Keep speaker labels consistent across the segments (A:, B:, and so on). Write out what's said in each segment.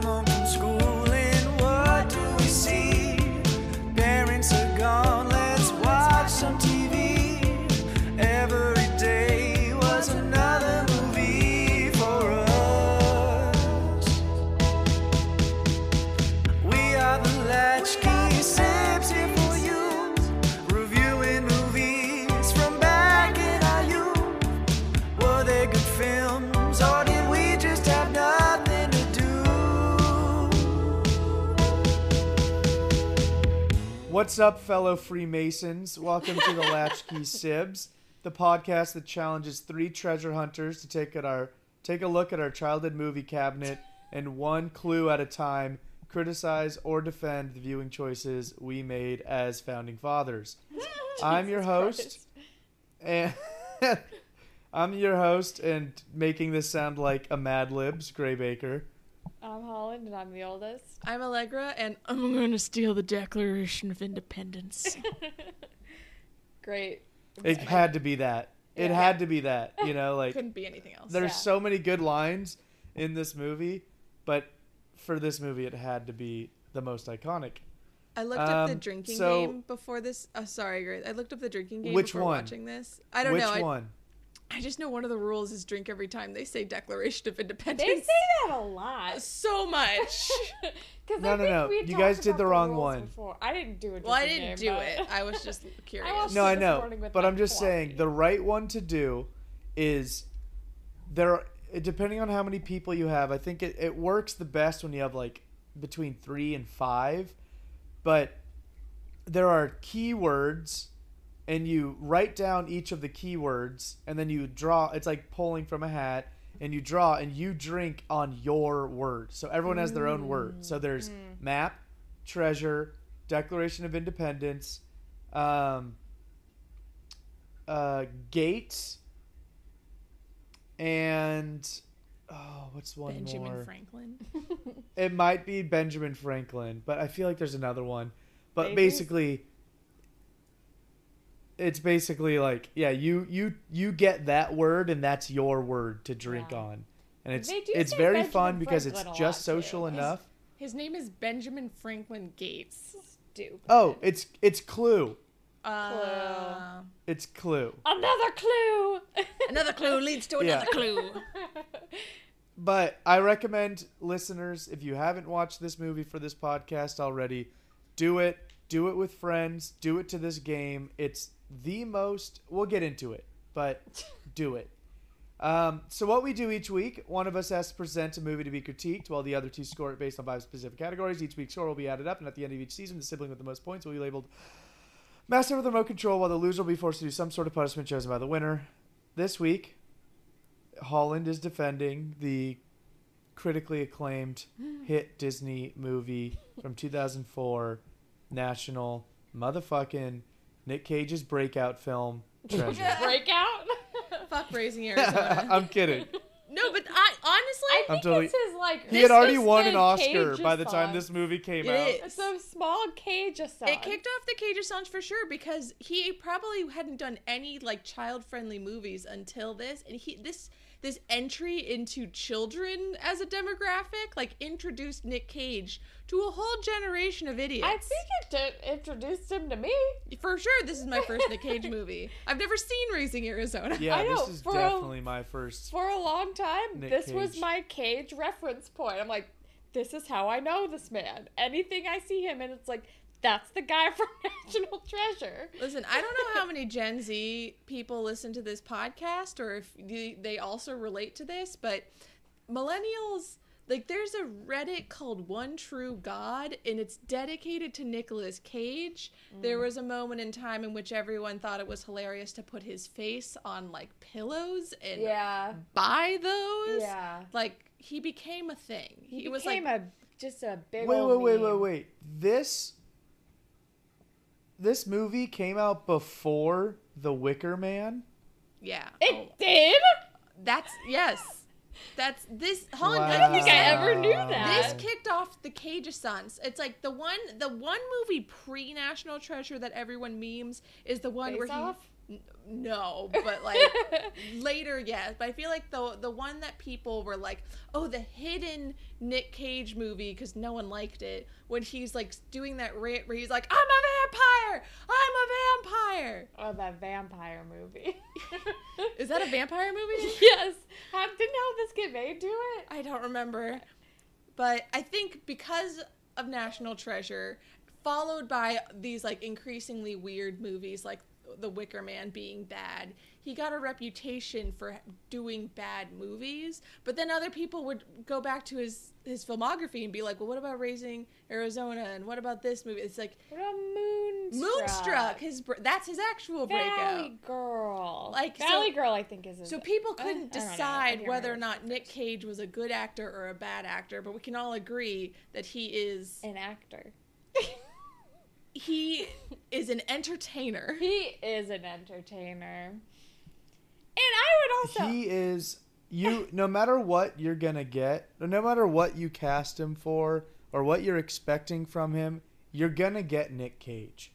A: come home
B: What's up, fellow Freemasons? Welcome to the Latchkey Sibs, the podcast that challenges three treasure hunters to take at our take a look at our childhood movie cabinet and one clue at a time criticize or defend the viewing choices we made as founding fathers. I'm your host, and I'm your host, and making this sound like a Mad Libs, Gray Baker.
C: I'm Holland and I'm the oldest.
D: I'm Allegra, and I'm going to steal the Declaration of Independence.
C: Great.
B: It had to be that. It
C: Yeah.
B: had to be that. You know, like
D: Couldn't be anything else.
B: There's
C: Yeah.
B: so many good lines in this movie, but for this movie, it had to be the most iconic.
D: I looked up the
B: Um,
D: drinking
B: so-
D: game before this. Oh, sorry, Grace. I looked up the drinking game
B: Which
D: before
B: one?
D: watching this. I don't
B: Which
D: know. I,
B: one?
D: I just know one of the rules is drink every time they say Declaration of Independence.
C: They say that a lot.
D: so much.
C: Because
B: No,
C: I
B: no,
C: think
B: no. You guys did the wrong
C: rules
B: one.
C: Before. I didn't do it.
D: well, I didn't do it. I was just curious.
C: watched
B: No, I know, but I'm just saying the right one to do is there. Are, depending on how many people you have, I think it, it works the best when you have like between three and five. But there are keywords, and you write down each of the keywords, and then you draw. It's like pulling from a hat, and you draw, and you drink on your word. So everyone has their own word. So there's map, treasure, Declaration of Independence, um, uh, Gates, and oh, what's one
D: Benjamin
B: more?
D: Franklin.
B: It might be Benjamin Franklin, but I feel like there's another one. But
C: Babies?
B: basically, it's basically like yeah, you you you get that word, and that's your word to drink
C: Yeah.
B: on, and it's it's very
C: Benjamin
B: fun because it's just
C: lot, too.
B: social enough.
D: His name is Benjamin Franklin Gates.
C: Stupid.
B: Oh, it's it's Clue.
D: Uh, clue.
B: It's Clue.
C: Another clue.
D: another clue leads to
B: Yeah.
D: another clue.
B: But I recommend listeners, if you haven't watched this movie for this podcast already, do it. Do it with friends. Do it to this game. It's the most. We'll get into it, but do it. Um, so what we do each week, one of us has to present a movie to be critiqued, while the other two score it based on five specific categories. Each week's score will be added up, and at the end of each season, the sibling with the most points will be labeled master of the remote control, while the loser will be forced to do some sort of punishment chosen by the winner. This week, Holland is defending the critically acclaimed hit Disney movie from 2004, national motherfucking Nick Cage's breakout film, Treasure.
C: Breakout.
D: Fuck raising Arizona.
B: I'm kidding.
D: no, but I honestly,
C: I
B: I'm
C: think
B: totally-
C: it's his like.
B: He had already
C: is
B: won
C: the
B: an Oscar
C: Cage
B: by the time this movie came
D: It
B: out.
D: is.
C: It's a small cage of.
D: It kicked off the Cage songs for sure because he probably hadn't done any like child friendly movies until this, and he this this entry into children as a demographic like introduced Nick Cage to a whole generation of idiots.
C: I think it did, introduced him to me.
D: for sure this is my first Nick Cage movie. I've never seen Raising Arizona.
B: Yeah,
C: I know,
B: this is
C: for a-
B: definitely my first.
C: For a long time,
B: Nick
C: this was my cage reference point. I'm like, this is how I know this man. Anything I see him and it's like, that's the guy from National Treasure.
D: Listen, I don't know how many Gen Z people listen to this podcast or if they they also relate to this, but millennials like there's a Reddit called One True God and it's dedicated to Nicolas Cage. Mm. There was a moment in time in which everyone thought it was hilarious to put his face on like pillows and
C: Yeah.
D: buy those.
C: Yeah.
D: Like he became a thing.
C: He,
D: He, was like
C: a just a big
B: Wait, wait,
C: old
B: wait, wait, wait. This this movie came out before The Wicker Man.
D: yeah.
C: It
D: Oh,
C: did?
D: that's yes. That's this Holland
B: Wow.
C: I don't think I ever knew that.
D: This kicked off the Cage-a-sons. It's like the one, the one movie pre National Treasure that everyone memes is the one
C: Face
D: where
C: Off?
D: No, but like later, yes. But I feel like the the one that people were like, oh, the hidden Nick Cage movie because no one liked it when he's like doing that rant where he's like, I'm a vampire, I'm a vampire.
C: Oh, that vampire movie.
D: Is that a vampire movie?
C: yes. Have, didn't how this get made Do it?
D: I don't remember. But I think because of National Treasure, followed by these like increasingly weird movies like The Wicker Man being bad, he got a reputation for doing bad movies. But then other people would go back to his his filmography and be like, "Well, what about Raising Arizona? And what about this movie?" It's like
C: What about Moonstruck?
D: Moonstruck. His that's his actual breakout.
C: Valley Girl.
D: Like, so-
C: Valley Girl, I think is. His,
D: So people
C: Uh,
D: couldn't
C: I don't know. I
D: decide whether or not Nick Cage was a good actor or a bad actor, but we can all agree that he is
C: an actor.
D: he is an entertainer.
C: he is an entertainer. And I would also.
B: he is you no matter what you're gonna get no matter what you cast him for or what you're expecting from him you're gonna get nick cage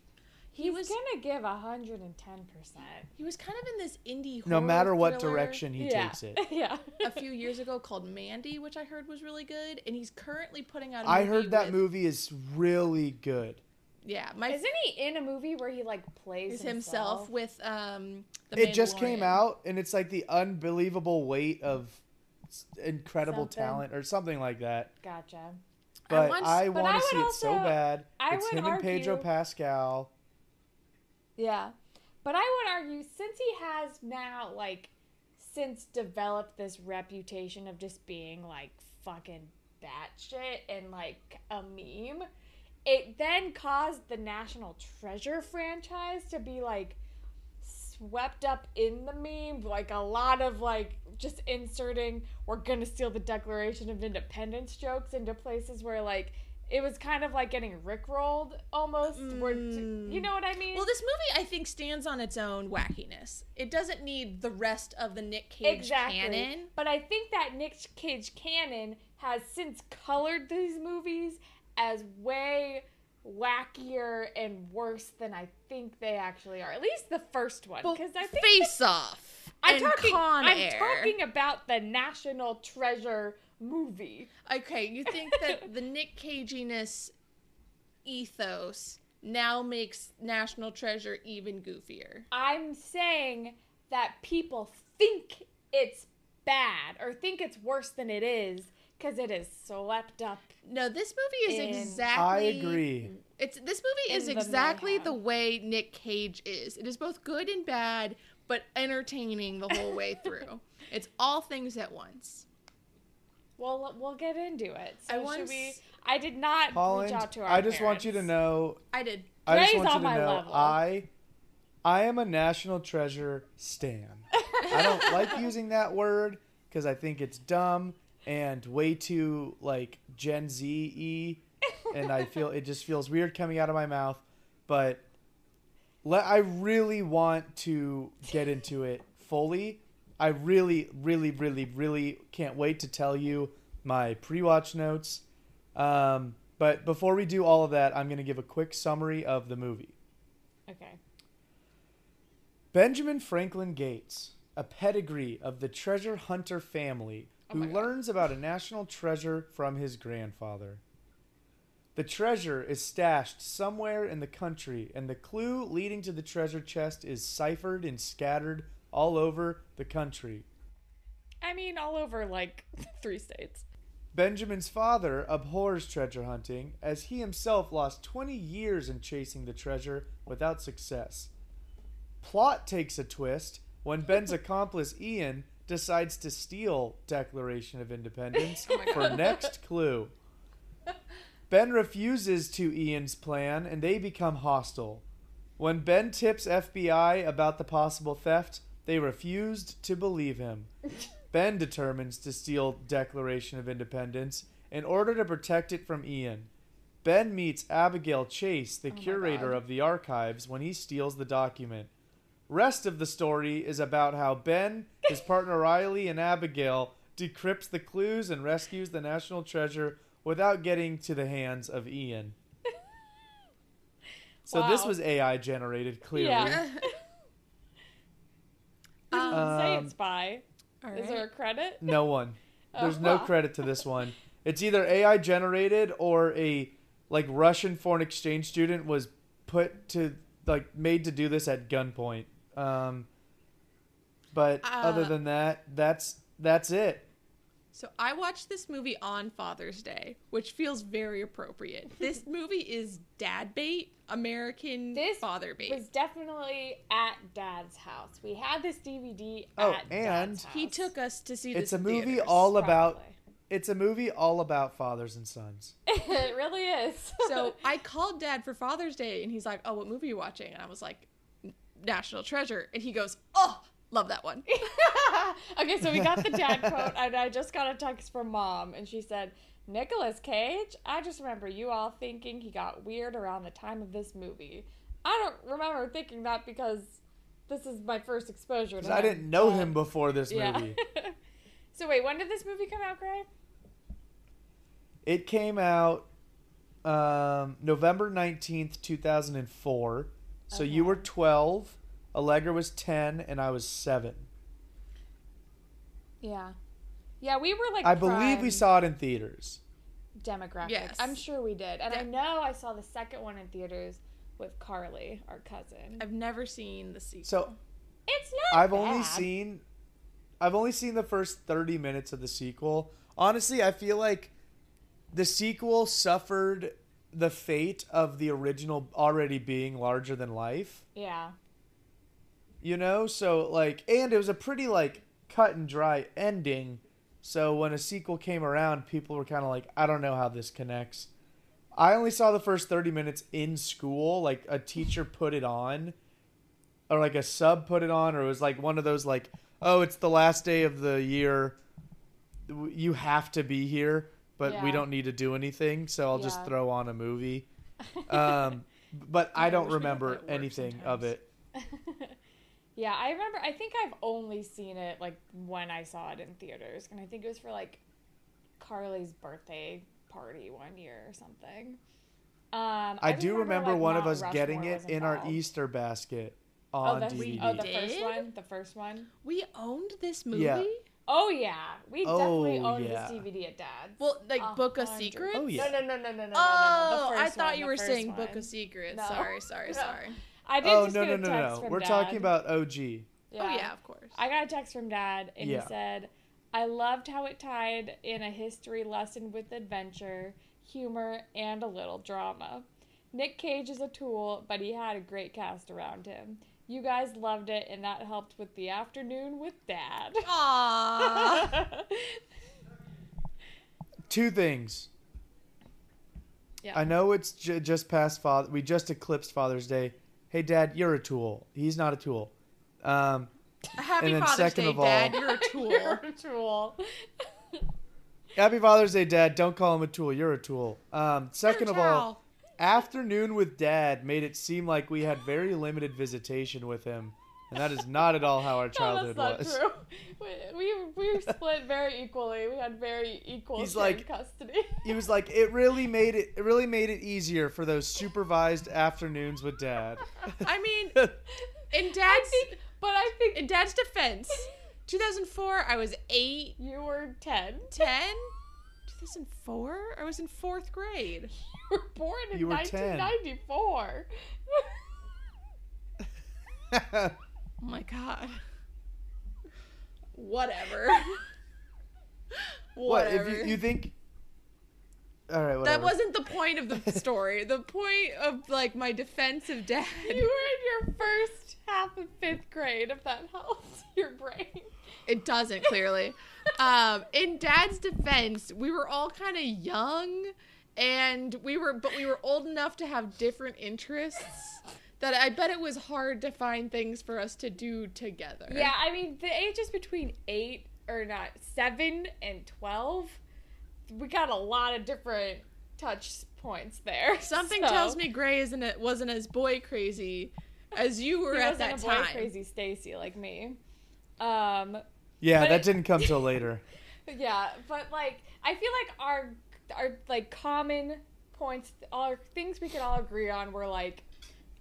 C: He's
D: He was
C: gonna give hundred and ten percent.
D: he was kind of in this indie
B: no matter what
D: thriller
B: direction he
C: yeah.
B: takes it
C: yeah.
D: a few years ago called Mandy, which I heard was really good, and he's currently putting out. a
B: i
D: movie
B: heard that
D: with-
B: movie is really good
D: Yeah, my
C: Isn't he in a movie where he like plays
D: is himself with um. The
B: it just came out and it's like the unbelievable weight of incredible
C: Something.
B: talent or something like that
C: Gotcha.
B: but
D: once-
B: i,
C: but
B: want
C: I
B: to see
C: would
B: it so bad
C: I
B: it's
C: would
B: him and pedro pascal
C: Yeah. But I would argue since he has now like since developed this reputation of just being like fucking batshit and like a meme, it then caused the National Treasure franchise to be like swept up in the meme, like a lot of like just inserting we're gonna steal the Declaration of Independence jokes into places where like it was kind of like getting rickrolled almost. Where
D: Mm.
C: you know what I mean?
D: Well, this movie I think stands on its own wackiness. It doesn't need the rest of the Nick Cage
C: exactly.
D: canon.
C: But I think that Nick Cage canon has since colored these movies as way wackier and worse than I think they actually are. At least the first one, because I think
D: Face Off
C: I'm talking.
D: Con
C: I'm
D: Air.
C: talking about the National Treasure movie.
D: Okay, you think that the Nick Caginess ethos now makes National Treasure even goofier?
C: I'm saying that people think it's bad or think it's worse than it is because it is swept up.
D: No, this movie is
C: In-
D: exactly.
B: i agree
D: It's this movie is
C: the
D: exactly
C: mayhem.
D: the way Nick Cage is. It is both good and bad, but entertaining the whole way through. It's all things at once.
C: Well, we'll get into it. So
D: I
C: should
D: once-
C: we? I did not
B: Holland,
C: reach out to our
B: I just want you to know
D: I did.
B: I just
C: Ray's
B: want you
C: on
B: to
C: my
B: know
C: level.
B: I I am a national treasure stan. I don't like using that word because I think it's dumb and way too like Gen Z y, and I feel it just feels weird coming out of my mouth. But le- I really want to get into it fully. I really, really, really, really can't wait to tell you my pre-watch notes. Um, but before we do all of that, I'm going to give a quick summary of the movie.
C: Okay.
B: Benjamin Franklin Gates, a pedigree of the treasure hunter family
C: Oh
B: who learns about a national treasure from his grandfather. The treasure is stashed somewhere in the country, and the clue leading to the treasure chest is ciphered and scattered all over the country.
C: I mean, all over like three states.
B: Benjamin's father abhors treasure hunting, as he himself lost 20 years in chasing the treasure without success. Plot takes a twist when Ben's accomplice Ian decides to steal Declaration of Independence
D: Oh
B: for next clue. Ben refuses to Ian's plan and they become hostile. When Ben tips FBI about the possible theft, they refused to believe him. Ben determines to steal Declaration of Independence in order to protect it from Ian. Ben meets Abigail Chase, the
C: Oh
B: curator of the archives, when he steals the document. Rest of the story is about how Ben, his partner Riley, and Abigail decrypts the clues and rescues the national treasure without getting to the hands of Ian. So this was AI generated, clearly.
C: Yeah. doesn't say
B: Um,
C: it's by.
D: All
C: Is there a credit?
B: No one.
C: Oh,
B: There's no
C: well.
B: credit to this one. It's either AI generated or a like Russian foreign exchange student was put to like made to do this at gunpoint. Um, but other
D: Uh,
B: than that, that's that's it.
D: So I watched this movie on Father's Day, which feels very appropriate. This movie is dad bait, American
C: This
D: father bait.
C: was definitely at Dad's house. We had this DVD
B: Oh,
C: at
B: and
C: Dad's house.
D: he took us to see this.
B: It's a movie
D: theaters.
B: all about
C: Probably.
B: it's a movie all about fathers and sons.
C: it really is.
D: So I called dad for Father's Day, and he's like, "Oh, what movie are you watching?" And I was like, "National Treasure," and he goes, "Oh, love that one."
C: okay, so we got the dad quote, and I just got a text from mom, and she said, Nicholas Cage, I just remember you all thinking he got weird around the time of this movie. I don't remember thinking that because this is my first exposure to him.
B: I didn't know
C: but-
B: him before this
C: Yeah.
B: movie.
C: so wait, when did this movie come out, Gray?
B: It came out um, November 19th, 2004. So you were 12, Allegra was 10, and I was 7.
C: Yeah. Yeah, we were like
B: I believe we saw it in theaters.
C: demographics.
D: Yes.
C: I'm sure we did. And I know I saw the second one in theaters with Carly, our cousin.
D: I've never seen the sequel.
B: So
C: It's not
B: I've only seen I've only seen the first 30 minutes of the sequel. Honestly, I feel like the sequel suffered the fate of the original already being larger than life.
C: Yeah.
B: You know? So like and it was a pretty like cut and dry ending. So when a sequel came around people were kind of like i don't know how this connects. I only saw the first 30 minutes in school like a teacher put it on or like a sub put it on or it was like one of those like oh it's the last day of the year. You have to be here but we don't need to do anything so i'll just throw on a movie. Um but i
D: I
B: don't
D: wish we had
B: remember
D: that at work
B: anything of it
C: yeah, I remember. I think I've only seen it like when I saw it in theaters, and I think it was for like Carly's birthday party one year or something. Um,
B: I,
C: just
B: do remember,
C: like,
B: one of
C: Mount
B: us getting it
C: was
B: in our. Easter basket
C: Oh,
B: on
C: the,
B: DVD.
C: oh, the first one. The first one.
D: we owned this movie.
B: Yeah.
C: Oh yeah, we definitely
B: Oh,
C: owned
B: yeah.
C: this DVD at Dad's.
D: Well, like
C: A
D: Book of Secrets.
B: Oh, yeah.
C: No, no, no, no, no, no, no,
D: Oh,
C: no, no.
D: I thought
C: one,
D: you were saying
C: one.
D: Book of Secrets.
C: No.
D: Sorry, sorry,
C: No.
D: sorry.
C: I did
B: oh
C: just
B: no
C: get
B: no
C: a
B: no
C: text
B: no!
C: from
B: We're
C: Dad.
B: talking about OG.
D: Oh yeah, of course.
C: I got a text from dad and
B: Yeah.
C: he said, I loved how it tied in a history lesson with adventure, humor, and a little drama. Nick Cage is a tool, but he had a great cast around him. You guys loved it, and that helped with the afternoon with dad.
D: Aww.
B: Two things.
C: yeah.
B: I know it's j- just past Father. We just eclipsed Father's Day. Hey, Dad, you're a tool. He's not a tool. Um,
D: Happy
B: And then
D: Father's
B: second
D: Day,
B: of all-
D: Dad. You're a tool.
C: You're a tool.
B: happy Father's Day, Dad. Don't call him a tool. You're a tool. Um, second of all, afternoon with Dad made it seem like we had very limited visitation with him, and that is not at all how our
C: No,
B: childhood
C: that's
B: was.
C: not true. We, we, we split very equally. We had very equal
B: He's like-
C: custody.
B: He was like, it really made it. It really made it easier for those supervised afternoons with Dad.
D: I mean, in
C: I
D: Dad's
C: think, but I think
D: in Dad's defense, 2004, I was 8,
C: you were 10.
D: 10. 2004? I was in fourth grade.
C: You were born in
B: You were
C: 1994.
D: Oh my god. Whatever.
B: what
D: Whatever.
B: if you, you think? All right, whatever.
D: that wasn't the point of the story. the point of like my defense of dad.
C: you were in your first half of fifth grade, if that helps your brain.
D: It doesn't clearly. um, in Dad's defense, we were all kind of young, and we were, but we were old enough to have different interests. That I bet it was hard to find things for us to do together.
C: Yeah, I mean, the ages between 8 or not, 7 and 12, we got a lot of different touch points there.
D: Something
C: So-
D: tells me Gray isn't it wasn't as boy crazy as you were
C: he
D: at
C: wasn't
D: that
C: a boy
D: time.
C: crazy Stacy like me. Um,
B: yeah, that
C: it-
B: didn't come till later.
C: Yeah, but like I feel like our our like common points, all things we could all agree on were like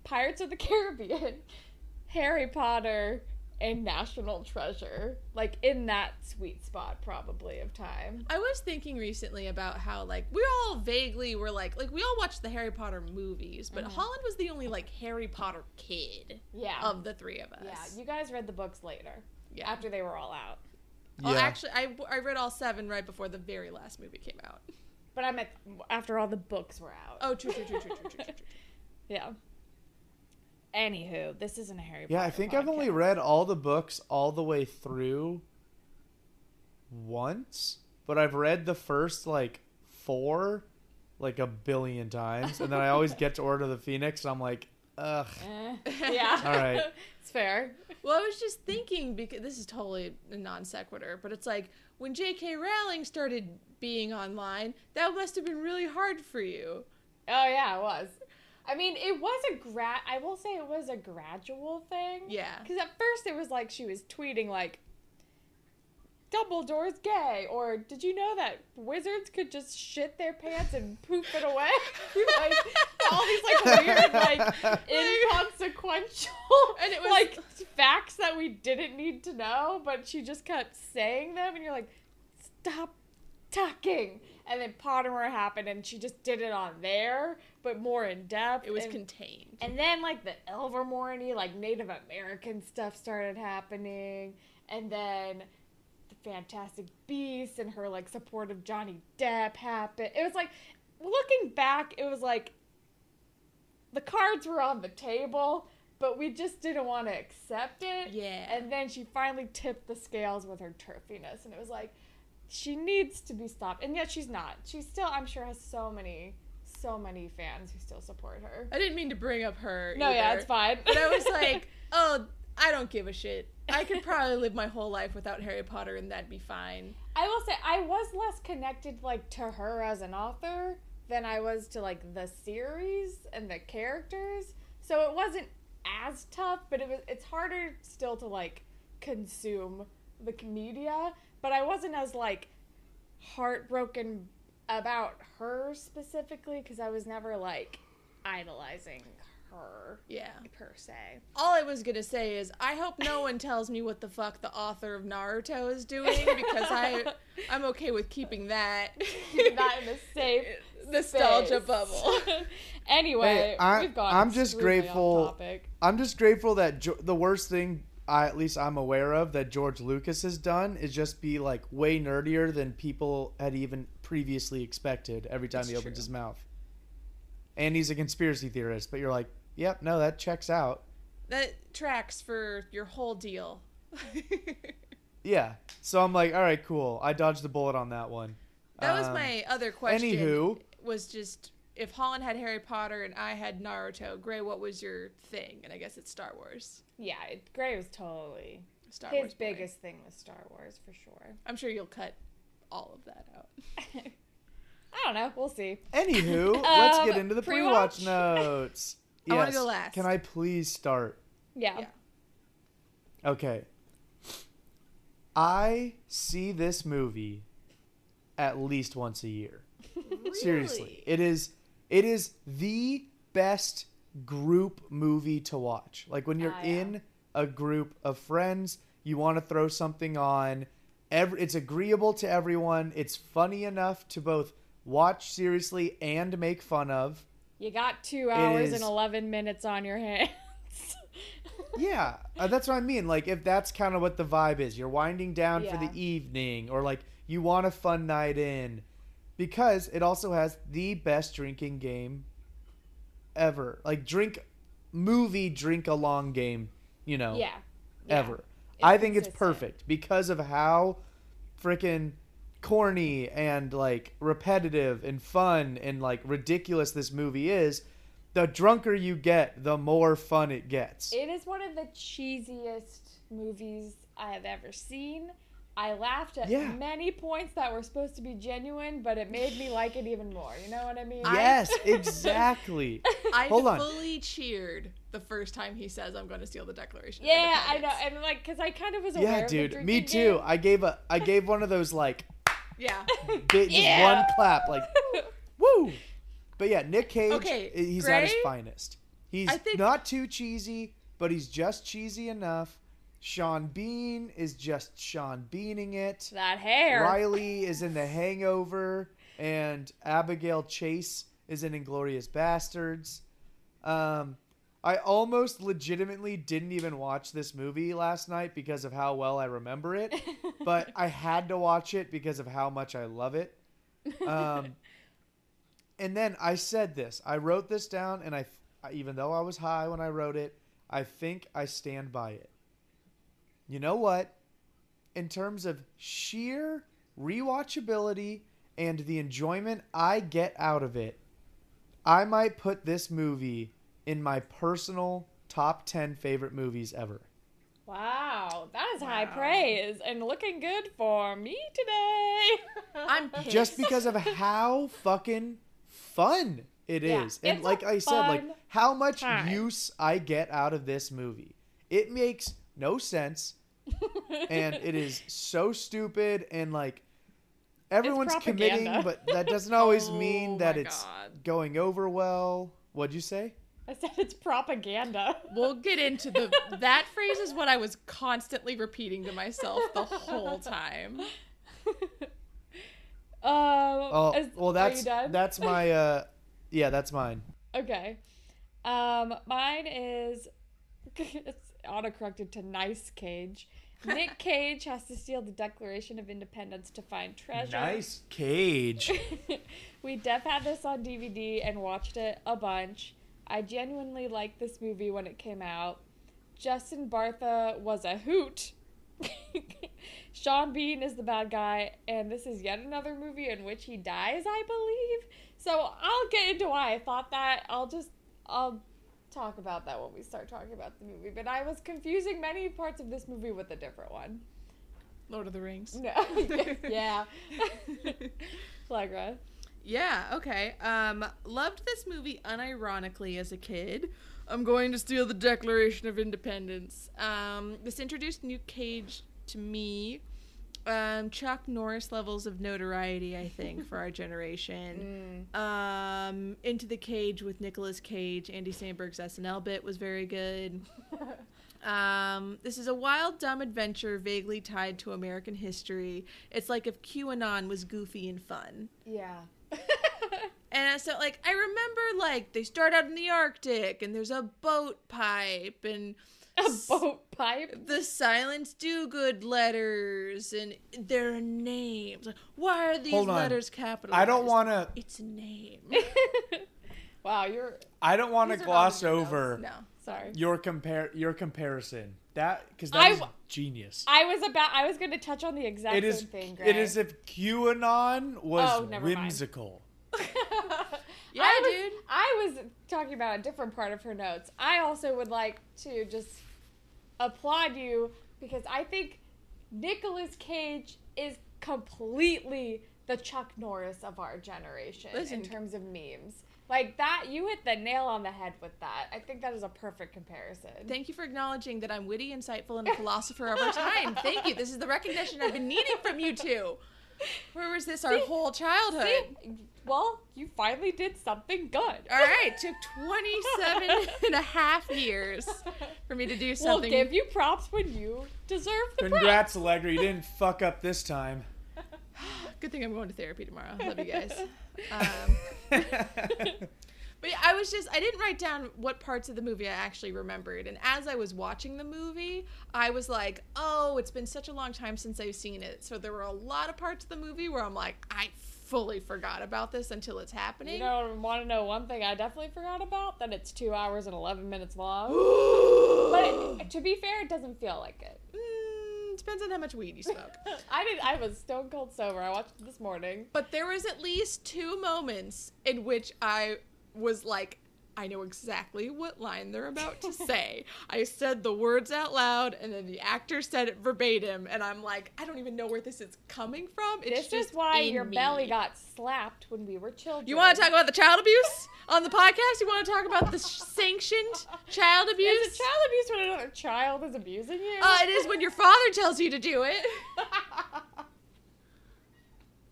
C: Pirates of the Caribbean, Harry Potter, a national treasure. Like in that sweet spot probably of time.
D: I was thinking recently about how like we all vaguely were like like we all watched the Harry Potter movies, but mm-hmm. Holland was the only like Harry Potter kid
C: Yeah.
D: of the three of us.
C: yeah, you guys read the books later.
D: Yeah.
C: After they were all out.
D: Well,
B: Yeah.
D: actually, I, I read all seven right before the very last movie came out.
C: But I meant after all the books were out.
D: Oh, true, true, true, true, true, true, true. true.
C: Yeah. Anywho, this isn't a Harry Potter.
B: Yeah,
C: Potter.
B: I think I've only read all the books all the way through once, but I've read the first like four like a billion times, and then I always get to Order of the Phoenix, and I'm like, ugh.
C: Eh, yeah.
B: All right.
C: it's fair.
D: Well, I was just thinking because this is totally a non sequitur, but it's like when J.K. Rowling started being online, that must have been really hard for you.
C: Oh yeah, it was. I mean, it was a grad. I will say it was a gradual thing.
D: Yeah.
C: Because at first it was like she was tweeting like, "Dumbledore's gay," or "Did you know that wizards could just shit their pants and poop it away?" like all these like weird, like inconsequential,
D: And it was-
C: like facts that we didn't need to know, but she just kept saying them, and you're like, "Stop talking." And then Pottermore happened, and she just did it on there, but more in depth.
D: It was
C: and-
D: contained.
C: and then like the Ilvermorny, like Native American stuff started happening, and then the Fantastic Beasts and her like support of Johnny Depp happened. It was like looking back, it was like the cards were on the table, but we just didn't want to accept it.
D: Yeah.
C: And then she finally tipped the scales with her turfiness, and it was like she needs to be stopped, and yet she's not. She still, I'm sure, has so many, so many fans who still support her.
D: I didn't mean to bring up her.
C: No, yeah,
D: either,
C: it's fine.
D: But I was like, oh, I don't give a shit. I could probably live my whole life without Harry Potter, and that'd be fine.
C: I will say I was less connected like to her as an author than I was to like the series and the characters. So it wasn't as tough, but it was it's harder still to like consume the media, but I wasn't as like heartbroken about her specifically cuz I was never like idolizing her
D: Yeah.
C: per se.
D: All I was gonna say is, I hope no one tells me what the fuck the author of Naruto is doing because I, I'm okay with keeping that.
C: Not in a safe
D: nostalgia bubble.
C: anyway,
B: Hey, I-
C: we've gone
B: I'm just grateful-
C: topic.
B: I'm just grateful that jo- the worst thing I at least I'm aware of that George Lucas has done is just be like way nerdier than people had even previously expected every time
D: It's
B: he opens
D: true.
B: his mouth. And he's a conspiracy theorist, but you're like, yep, no, that checks out.
D: that tracks for your whole deal.
B: Yeah. So I'm like, all right, cool. I dodged the bullet on that one.
D: That was
B: Um,
D: my other question.
B: Anywho,
D: was just if Holland had Harry Potter and I had Naruto, Gray, what was your thing? And I guess it's Star Wars.
C: Yeah, it, Gray was totally
D: Star
C: his
D: Wars. boy.
C: biggest thing was Star Wars for sure.
D: I'm sure you'll cut all of that out.
C: I don't know. We'll see.
B: anywho, let's
C: Um,
B: get into the pre-watch,
C: pre-watch?
B: notes.
D: I wanna
B: Yes.
D: go last.
B: Can I please start?
C: Yeah.
D: Yeah.
B: Okay. I see this movie at least once a year. Seriously. It is it is the best group movie to watch. Like when you're
C: Ah, yeah.
B: in a group of friends, you want to throw something on. Every, it's agreeable to everyone. It's funny enough to both watch seriously and make fun of.
C: You got two hours
B: is-
C: and eleven minutes on your hands.
B: Yeah, uh, that's what I mean. Like, if that's kind of what the vibe is, you're winding down for the evening, or like you want a fun night in, because it also has the best drinking game ever. Like, drink movie drink along game, you know,
C: yeah. Yeah.
B: ever. I think it's perfect because of how freaking corny and like repetitive and fun and like ridiculous this movie is. The drunker you get, the more fun it gets.
C: It is one of the cheesiest movies I have ever seen. I laughed at
B: Yeah.
C: many points that were supposed to be genuine, but it made me like it even more. You know what I mean?
B: Yes, exactly.
D: I
B: Hold on.
D: fully cheered the first time he says, "I'm going to steal the Declaration." of
C: yeah, I know, and like, cause I kind of was aware
B: Yeah,
C: of the
B: dude. Me too.
C: game.
B: I gave a I gave one of those like
D: Yeah.
B: bit, just
C: Yeah.
B: one clap, like woo. But yeah, Nick Cage,
D: Okay,
B: he's at his finest. He's
D: I think-
B: not too cheesy, but he's just cheesy enough. Sean Bean is just Sean Beaning it.
C: That hair.
B: Riley is in The Hangover, and Abigail Chase is in Inglourious Basterds. Um, I almost legitimately didn't even watch this movie last night because of how well I remember it, but I had to watch it because of how much I love it. Um, and then I said this. I wrote this down, and I, even though I was high when I wrote it, I think I stand by it. You know what? In terms of sheer rewatchability and the enjoyment I get out of it, I might put this movie in my personal top 10 favorite movies ever.
C: Wow, that is high praise and looking good for me today.
D: I'm pissed.
B: Just because of how fucking fun it
C: Yeah,
B: is. And like I said, like how much
C: time.
B: use I get out of this movie. It makes no sense and it is so stupid and like everyone's committing but that doesn't always
D: Oh
B: mean that it's
D: God.
B: going over well. What'd you say?
C: I said it's propaganda.
D: We'll get into the. That phrase is what I was constantly repeating to myself the whole time.
C: Um,
B: Oh,
C: is-
B: well that's that's my uh yeah, that's mine.
C: Okay. Um, mine is it's autocorrected to Nice Cage. Nick Cage has to steal the Declaration of Independence to find treasure.
B: Nice cage.
C: we def had this on DVD and watched it a bunch. I genuinely liked this movie when it came out. Justin Bartha was a hoot. Sean Bean is the bad guy, and this is yet another movie in which he dies, I believe. So I'll get into why I thought that. I'll just I'll talk about that when we start talking about the movie. But I was confusing many parts of this movie with a different one.
D: Lord of the Rings.
C: No, yeah, Flagra.
D: Yeah, okay. Um, loved this movie unironically as a kid. I'm going to steal the Declaration of Independence. Um, this introduced Luke Cage to me. Um, Chuck Norris levels of notoriety, I think, for our generation. Um, Into the Cage with Nicolas Cage, Andy Samberg's SNL bit was very good. Um, this is a wild, dumb adventure vaguely tied to American history. It's like if QAnon was goofy and fun.
C: Yeah.
D: And so, like, I remember, like, they start out in the Arctic, and there's a boat pipe, and
C: a boat pipe.
D: the Silence Dogood letters, and their names. Why are these
B: Hold on.
D: letters capitalized?
B: I don't want to
D: It's a name.
C: wow, you're
B: I don't want to
C: These are
B: gloss
C: not the
B: over
D: no.
C: sorry.
B: your compare your comparison. That cuz that
C: I
B: is
C: w-
B: genius.
C: I was about. I was going to touch on the exact
B: It is
C: same thing.
B: it
C: Gray.
B: is if QAnon was
C: Oh, never mind.
B: whimsical.
D: Yeah,
C: I was,
D: dude.
C: I was talking about a different part of her notes. I also would like to just applaud you because I think Nicolas Cage is completely the Chuck Norris of our generation
D: Listen.
C: in terms of memes. Like that, you hit the nail on the head with that. I think that is a perfect comparison.
D: Thank you for acknowledging that I'm witty, insightful, and a philosopher of our time. Thank you. This is the recognition I've been needing from you two. Where was this our
C: See-
D: whole childhood?
C: See, well, you finally did something good.
D: All right, took 27 and a half years for me to do something.
C: We'll
D: something.
C: give you props when you deserve the props.
B: Congrats, Allegra. You didn't fuck up this time.
D: Good thing I'm going to therapy tomorrow. Love you guys. Um, but yeah, I was just, I didn't write down what parts of the movie I actually remembered. And as I was watching the movie, I was like, oh, it's been such a long time since I've seen it. So there were a lot of parts of the movie where I'm like, I fully forgot about this until it's happening.
C: You know, want to know one thing I definitely forgot about? That it's two hours and 11 minutes long. but it, to be fair, it doesn't feel like it.
D: Mm, depends on how much weed you smoke.
C: I did. I was stone cold sober. I watched it this morning.
D: But there was at least two moments in which I was like, I know exactly what line they're about to say. I said the words out loud, and then the actor said it verbatim, and I'm like, I don't even know where this is coming from. It's
C: This
D: just
C: is why your
D: me.
C: belly got slapped when we were children.
D: You want to talk about the child abuse on the podcast? You want to talk about the sanctioned child
C: Is
D: abuse?
C: it child abuse when another child is abusing you?
D: uh, it is when your father tells you to do it.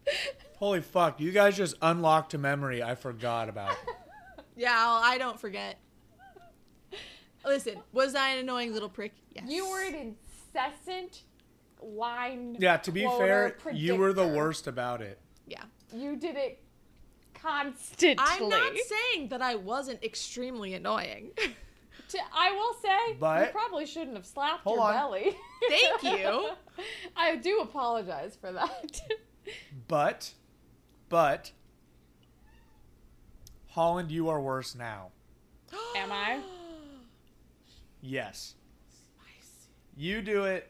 B: Holy fuck! You guys just unlocked a memory I forgot about.
D: Yeah, well, I don't forget. Listen, was I an annoying little prick? Yes.
C: you were an incessant line.
B: Yeah, to be
C: quoter
B: fair, you were the worst about it.
D: Yeah.
C: You did it constantly.
D: I'm not saying that I wasn't extremely annoying.
C: To, I will say, you probably shouldn't have slapped your
B: on.
C: belly.
D: Thank you.
C: I do apologize for that.
B: But, but, Holland, you are worse now.
C: Am I?
B: Yes. You do it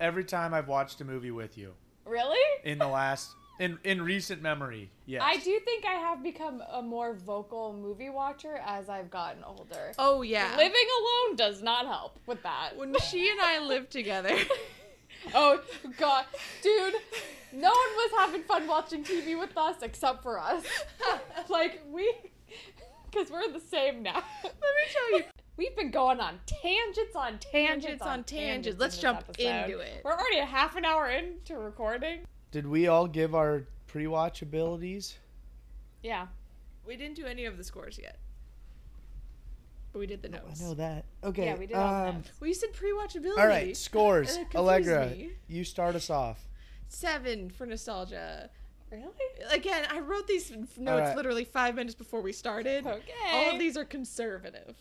B: every time I've watched a movie with you
C: Really?
B: in the last in in recent memory. Yes.
C: I do think I have become a more vocal movie watcher as I've gotten older.
D: Oh yeah.
C: Living alone does not help with that.
D: when she and I lived together.
C: oh god, dude, no one was having fun watching TV with us except for us. like we, because we're the same now.
D: Let me tell you.
C: We've been going on tangents on tangents,
D: Tangents
C: on
D: on tangents.
C: in
D: Let's
C: this
D: jump
C: episode.
D: into it.
C: We're already a half an hour into recording.
B: Did we all give our pre-watch abilities?
C: Yeah.
D: We didn't do any of the scores yet. But we did the notes.
B: I know that. Okay.
C: Yeah, we did all the
B: um,
C: notes.
D: Well, you said pre-watchability.
B: All right, scores.
D: And it confused
B: Allegra,
D: me.
B: you start us off.
D: Seven for nostalgia.
C: Really?
D: Again, I wrote these notes
B: right.
D: literally five minutes before we started.
C: Okay.
D: All of these are conservative.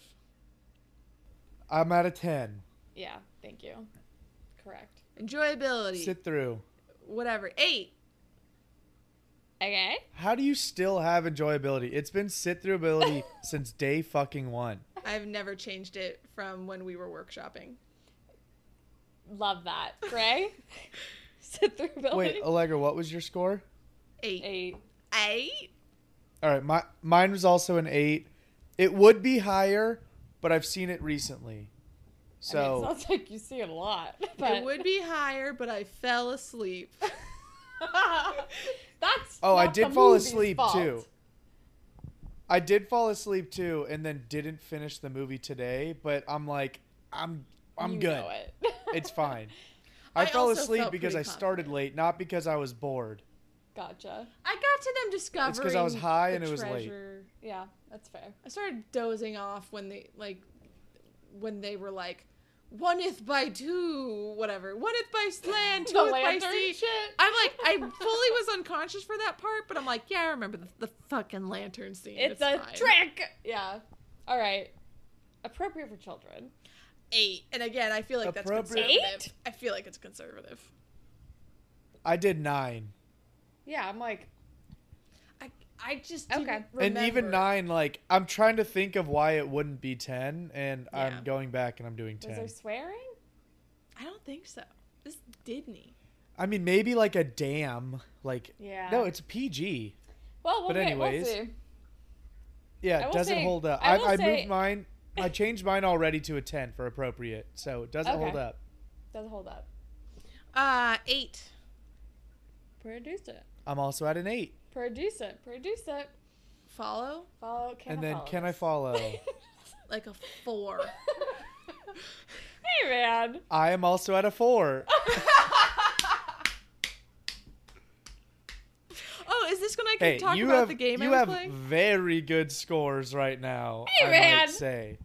B: I'm at a 10.
C: Yeah. Thank you. Correct.
D: Enjoyability.
B: Sit through.
D: whatever. Eight.
C: Okay.
B: How do you still have enjoyability? It's been sit through ability since day fucking one.
D: I've never changed it from when we were workshopping.
C: Love that. Gray. Sit through ability.
B: Wait, Allegra, what was your score?
D: Eight.
C: Eight.
D: Eight?
B: All right, my mine was also an 8. It would be higher, but I've seen it recently.
C: I mean,
B: So,
C: it sounds like you see it a lot. But
D: It would be higher, but I fell asleep.
C: That's.
B: Oh, I did
C: the
B: fall asleep,
C: fault.
B: too. I did fall asleep too and then didn't finish the movie today, but I'm like I'm I'm
C: You
B: good.
C: know it.
B: It's fine. I,
D: I
B: fell asleep because I started late, not because I was bored.
C: gotcha.
D: I got to them discovering.
B: 'cause I was high and it was late.
D: treasure.
C: Yeah, that's fair.
D: I started dozing off when they like when they were like oneth by two, whatever. Oneth by land,
C: The
D: twoeth by
C: lantern
D: sea.
C: shit.
D: I'm like, I fully was unconscious for that part, but I'm like, yeah, I remember the, the fucking lantern scene.
C: It's, a
D: fine.
C: trick. Yeah. All right. Appropriate for children.
D: Eight, and again, I feel like that's
B: Appropriate.
D: Eight? I feel like it's conservative.
B: I did 9.
C: Yeah, I'm like,
D: I I just
C: Okay.
D: didn't
B: And even 9 like I'm trying to think of why it wouldn't be 10 and
D: Yeah.
B: I'm going back and I'm doing
C: was
B: 10.
C: there swearing?
D: I don't think so. This is Disney.
B: I mean maybe like a dam like
C: Yeah.
B: No, it's PG.
C: Well, we'll
B: but anyways,
C: we'll.
B: Yeah, it doesn't
C: say-
B: hold up.
C: I
B: I,
C: will
B: I,
C: say-
B: moved mine. I changed mine already to a 10 for appropriate. So it doesn't hold up.
C: Doesn't hold up.
D: Uh, eight.
C: Produce it.
B: I'm also at an 8.
C: Produce it. Produce it.
D: Follow
C: Follow. Can
B: and
C: I
B: then
C: follow
B: can I follow?
D: like a four.
C: hey man.
B: I am also at a 4.
D: oh, is this when I can
B: Hey,
D: talk about
B: have
D: the game
B: you
D: I was
B: have
D: playing?
B: very good scores right now.
C: Hey,
B: I
C: man.
B: might say.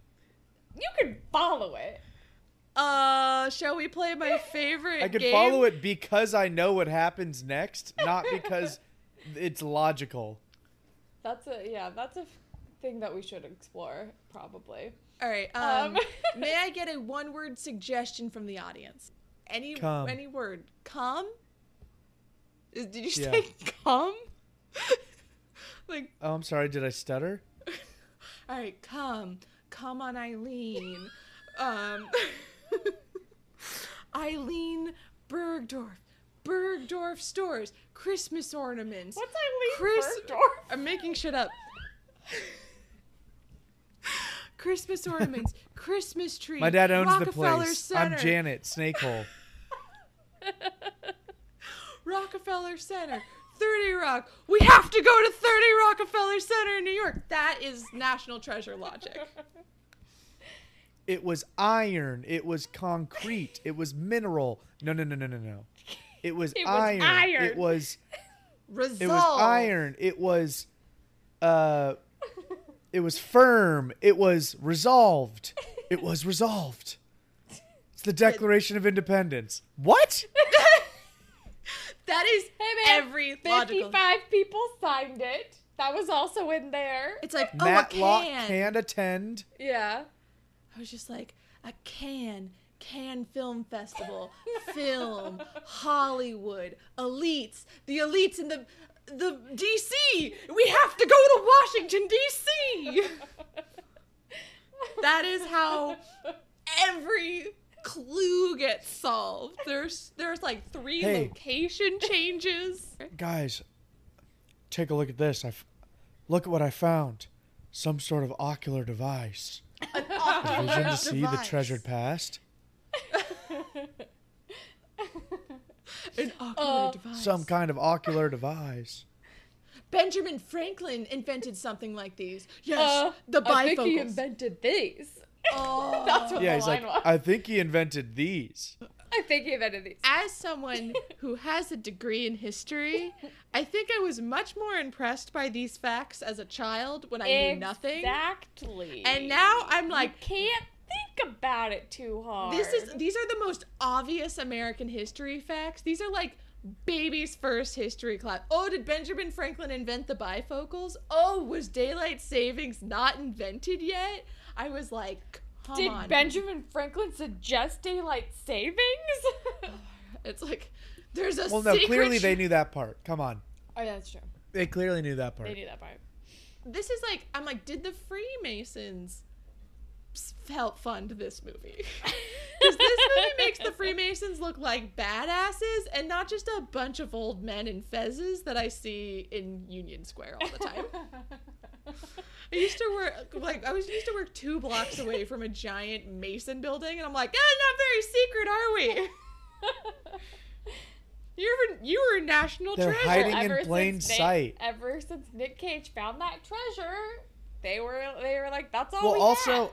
C: You can follow it.
D: Uh, shall we play my favorite
B: I could
D: game?
B: follow it because I know what happens next, not because it's logical.
C: That's a yeah. That's a f- thing that we should explore probably.
D: All right. Um,
C: Um.
D: may I get a one-word suggestion from the audience? Any
B: Come.
D: any word? Come. Did you
B: Yeah.
D: say come? like,
B: Oh, I'm sorry. Did I stutter?
D: all right, come, come on, Eileen. Um, Eileen Bergdorf, Bergdorf stores, Christmas ornaments.
C: What's Eileen
D: Chris-
C: Bergdorf?
D: I'm making shit up. Christmas ornaments, Christmas tree.
B: My dad owns the
D: Rockefeller
B: place.
D: Center,
B: I'm Janet Snakehole.
D: Rockefeller Center, 30 Rock. We have to go to 30 Rockefeller Center in New York. That is national treasure logic.
B: It was iron. It was concrete. It was mineral. No, no, no, no, no, no. It was,
C: It was
B: iron.
C: iron.
B: It was
D: Resolve.
B: it was iron. It was uh it was firm. It was resolved. It was resolved. It's the Declaration of Independence. What?
D: That is
C: Hey man,
D: every logical.
C: 55 people signed it. That was also in there.
D: It's like oh,
B: Matt
D: a
B: Locke
D: can.
B: can't attend.
C: Yeah.
D: I was just like a can. Cannes Film Festival, film, Hollywood, elites, the elites in the the DC. We have to go to Washington DC. That is how every clue gets solved. There's there's like three
B: Hey.
D: location changes.
B: Guys, take a look at this. I f- look at what I found. Some sort of ocular device. A vision to see the treasured past.
D: An ocular
C: Uh,
D: device.
B: Some kind of ocular device.
D: Benjamin Franklin invented something like these. Yes,
C: Uh,
D: the
C: I think he invented these.
D: Oh.
C: That's what
B: Yeah,
C: the
B: he's
C: line
B: like,
C: was.
B: I think he invented these.
C: I think he invented these.
D: As someone who has a degree in history, I think I was much more impressed by these facts as a child when I knew nothing.
C: Exactly.
D: And now I'm
C: you
D: like,
C: can't think about it too hard.
D: this is these are the most obvious American history facts. These are like baby's first history class. Oh, did Benjamin Franklin invent the bifocals? Oh, was daylight savings not invented yet? I was like, come
C: Did
D: on.
C: Benjamin Franklin suggest daylight savings?
D: It's like there's a
B: Well, no, clearly
D: sh-
B: they knew that part. Come on.
C: oh, yeah, that's true.
B: They clearly knew that part.
C: They knew that part.
D: this is like I'm like, did the Freemasons s- help fund this movie? Because this movie makes the Freemasons look like badasses and not just a bunch of old men in fezzes that I see in Union Square all the time. I used to work like I was used to work two blocks away from a giant Mason building, and I'm like, ah, not very secret, are we? You were you were a national
B: They're
D: treasure.
B: hiding in
C: Ever
B: plain
C: since Nick-
B: sight.
C: ever since Nick Cage found that treasure, they were they were like, that's all
B: Well,
C: we
B: also,
C: had.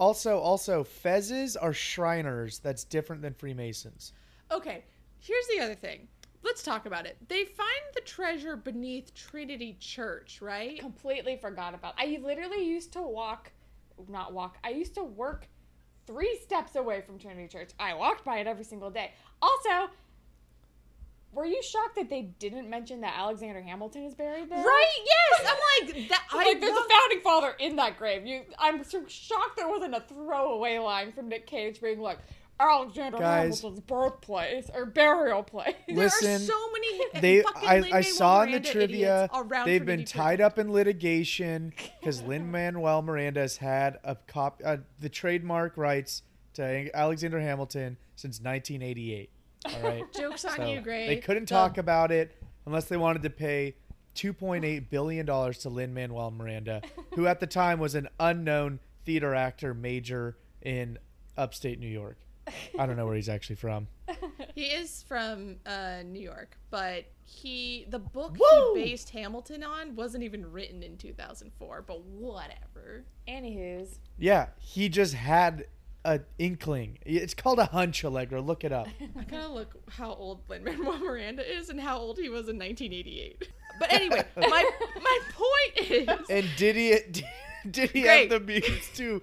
B: Also, also, fezzes are Shriners. That's different than Freemasons.
D: Okay, here's the other thing. Let's talk about it. They find the treasure beneath Trinity Church, right?
C: completely forgot about. I literally used to walk, not walk. I used to work three steps away from Trinity Church. I walked by it every single day. Also, were you shocked that they didn't mention that Alexander Hamilton is buried there?
D: Right? Yes. I'm like that. I
C: like there's
D: love-
C: a founding father in that grave. You, I'm so shocked there wasn't a throwaway line from Nick Cage being like Alexander
B: Guys.
C: Hamilton's birthplace or burial place.
D: there
B: Listen,
D: are so many.
B: They, I, I saw in the trivia, they've been tied
D: Church.
B: up in litigation because Lin Manuel Miranda has had a cop, uh, the trademark rights to Alexander Hamilton since 1988. All right.
D: Jokes on
B: So
D: you, Gray.
B: They couldn't
D: The-
B: talk about it unless they wanted to pay 2.8 billion dollars to Lin Manuel Miranda, who at the time was an unknown theater actor major in upstate New York. I don't know where he's actually from.
D: He is from uh, New York, but he the book
B: Woo!
D: he based Hamilton on wasn't even written in 2004. But whatever.
C: Anywho's,
B: Yeah, he just had a inkling. It's called a hunch, Allegra. Look it up.
D: I kind of look how old Lin Manuel Miranda is and how old he was in 1988. But anyway, my my point is,
B: And did he did he
D: Great.
B: have the means to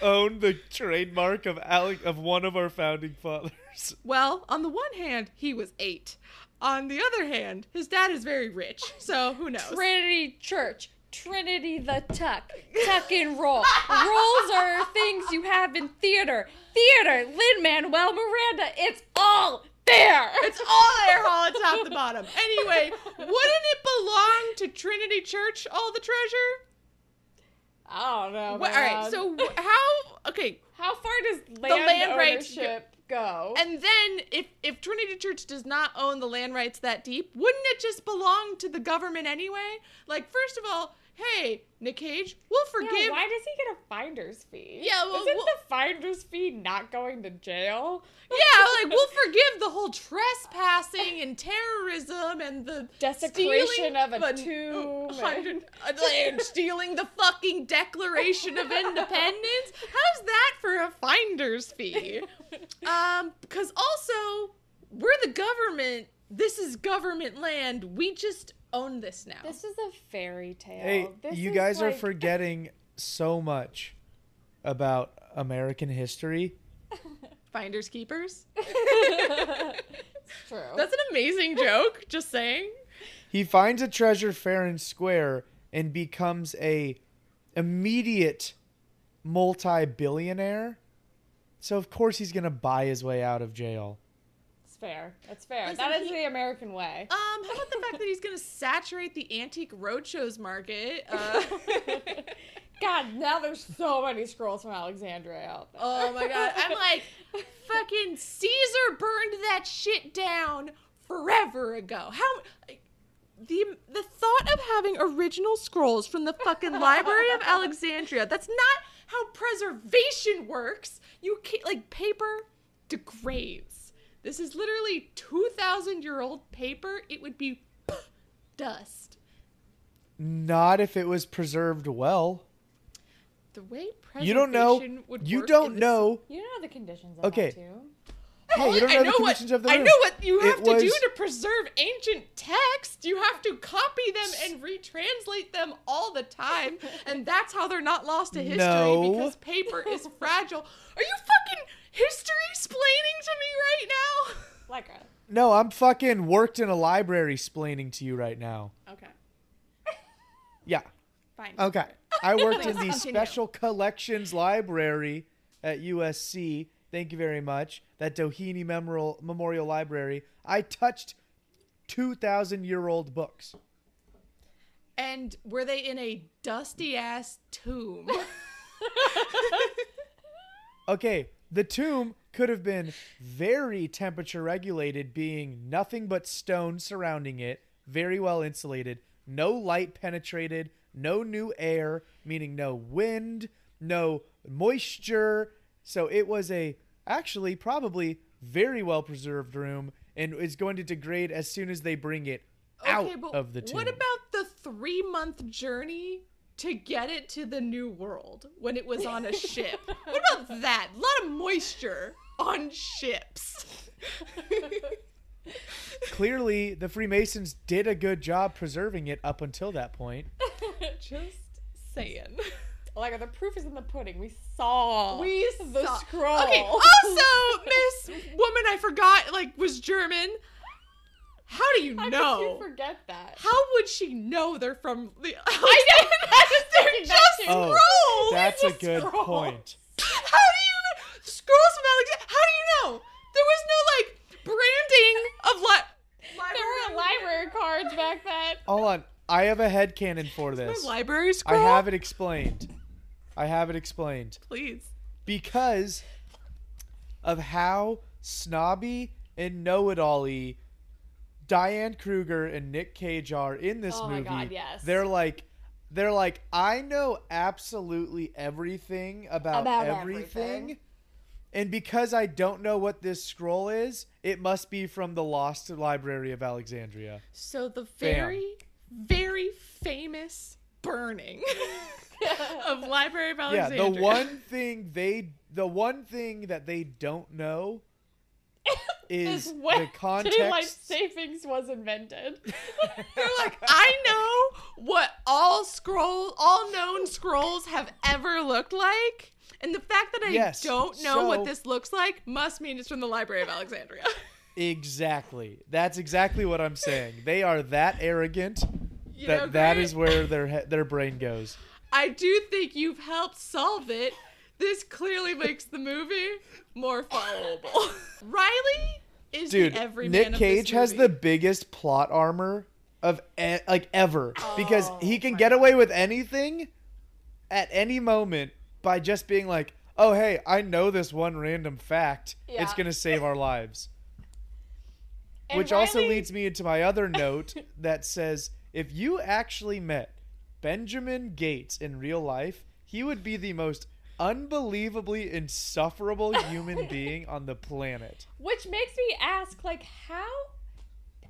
B: own the trademark of Alec of one of our founding fathers?
D: well, on the one hand, he was eight. On the other hand, his dad is very rich, so who knows?
C: Trinity Church. Trinity the tuck. Tuck and roll. Rolls are things you have in theater. Theater. Lin Manuel Miranda. It's all there.
D: It's all there, all at top to bottom. Anyway, wouldn't it belong to Trinity Church, all the treasure?
C: I don't know.
D: Wha- all right, so how? Okay,
C: how far does land,
D: land rights
C: ownership go?
D: and then if if Trinity Church does not own the land rights that deep, wouldn't it just belong to the government anyway? Like, first of all, hey, Nick Cage, we'll
C: Yeah,
D: forgive.
C: why does he get a finder's fee?
D: Yeah, well,
C: isn't
D: well-
C: the finder's fee not going to jail?
D: Yeah, like we'll forgive the whole trespassing and terrorism and the
C: Desecration of a tomb.
D: uh, and stealing the fucking Declaration of Independence. How's that for a finder's fee? Um, because also we're the government. This is government land. We just own this now.
C: This is a fairy tale.
B: Hey,
C: This
B: you
C: is
B: guys are forgetting so much about American history.
D: Finders keepers.
C: True.
D: That's an amazing joke. Just saying.
B: He finds a treasure fair and square and becomes a immediate multi-billionaire. So of course he's gonna buy his way out of jail.
C: Fair. That's fair.
D: Listen,
C: that is
D: he-
C: the American way.
D: Um, how about the fact that he's gonna saturate the antique roadshows market? Uh,
C: God, now there's so many scrolls from Alexandria out there.
D: oh my god, I'm like, fucking Caesar burned that shit down forever ago. How? The, the thought of having original scrolls from the fucking Library of Alexandria, that's not how preservation works. You can't, like, paper degrades. This is literally 2,000 year old paper. It would be dust.
B: Not if it was preserved well.
D: The way preservation
B: You don't know.
D: would
B: You
D: work
B: don't
D: in this-
B: know.
C: You know the conditions of
B: Okay.
C: that too.
B: Hey, you don't
D: I
B: know, the
D: what-
B: conditions of the
D: I
B: room.
D: know what you have
B: It
D: to do to preserve ancient text. You have to copy them and retranslate them all the time, and that's how they're not lost to history
B: No.
D: because paper is fragile. Are you fucking history splaining to me right now?
C: Like a
B: No, I'm fucking worked in a library splaining to you right now.
D: Okay,
B: Yeah.
D: fine.
B: Okay. I worked in the
D: continue.
B: Special Collections Library at USC. Thank you very much. That Doheny Memorial, Memorial Library. I touched 2,000 year old books.
D: And were they in a dusty ass tomb?
B: Okay, the tomb could have been very temperature regulated, being nothing but stone surrounding it, very well insulated, no light penetrated, no new air, meaning no wind, no moisture. So it was a actually probably very well preserved room and is going to degrade as soon as they bring it out
D: okay,
B: of the tomb.
D: what about the three month journey to get it to the new world when it was on a ship? what about that? A lot of moisture on ships.
B: Clearly, the Freemasons did a good job preserving it up until that point.
D: Just saying.
C: like the proof is in the pudding. We saw
D: We
C: the
D: saw-
C: scroll.
D: Okay. Also, Miss Woman I forgot like was German. How do you
C: How
D: know?
C: did you forget that?
D: How would she know they're from the?
C: I know. I was
D: They're
C: thinking that
D: just
C: too.
B: Oh,
D: scrolls.
B: That's a
C: just
B: good
C: scrolls.
B: point.
D: How do you scrolls from Alexander? How do you know? There was no like branding of li-
C: There were library cards back then.
B: Hold on. I have a head headcanon for this.
D: library
B: I have it explained. I have it explained.
D: Please.
B: Because of how snobby and know it all Diane Kruger and Nick Cage are in this movie.
C: Oh my
B: movie.
C: God, yes.
B: They're like they're like, I know absolutely everything about,
C: About
B: everything.
C: everything.
B: And because I don't know what this scroll is, it must be from the Lost Library of Alexandria.
D: So the very, very famous burning of Library of Alexandria.
B: Yeah, the one thing they the one thing that they don't know is
C: Is when
B: the context.
C: daylight savings was invented.
D: They're like, I know what all scroll, all known scrolls have ever looked like, and the fact that I
B: Yes,
D: don't know
B: so-
D: what this looks like must mean it's from the Library of Alexandria.
B: Exactly. That's exactly what I'm saying. They are that arrogant
D: You
B: that
D: know,
B: that is where their their brain goes.
D: I do think you've helped solve it. This clearly makes the movie more followable. Riley is
B: Dude, Nick Cage has the biggest plot armor of e- like ever because
C: Oh,
B: he can get away with anything at any moment by just being like, "Oh, hey, I know this one random fact. It's going to save our lives."
C: And
B: Which also leads me into my other note that says if you actually met Benjamin Gates in real life, he would be the most unbelievably insufferable human being on the planet.
C: Which makes me ask, like, how?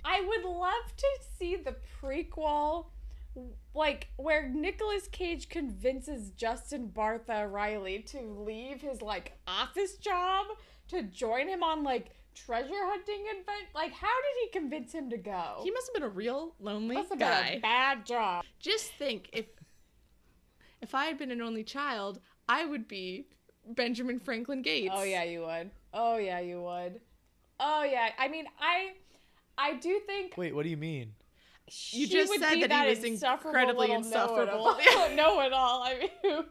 C: I would love to see the prequel, like, where Nicolas Cage convinces Justin Bartha Riley to leave his, like, office job to join him on, like, treasure hunting advent. Like, how did he convince him to go?
D: He must have been a real lonely
C: must have been
D: guy.
C: a bad job.
D: Just think if if I had been an only child, I would be Benjamin Franklin Gates.
C: Oh yeah, you would. Oh yeah, you would. Oh yeah. I mean, I I do think
B: Wait, what do you mean?
D: You just
C: would
D: said
C: be
D: that
C: that
D: he was
C: insufferable
D: incredibly insufferable.
C: Know-it-all. know-it-all. I mean,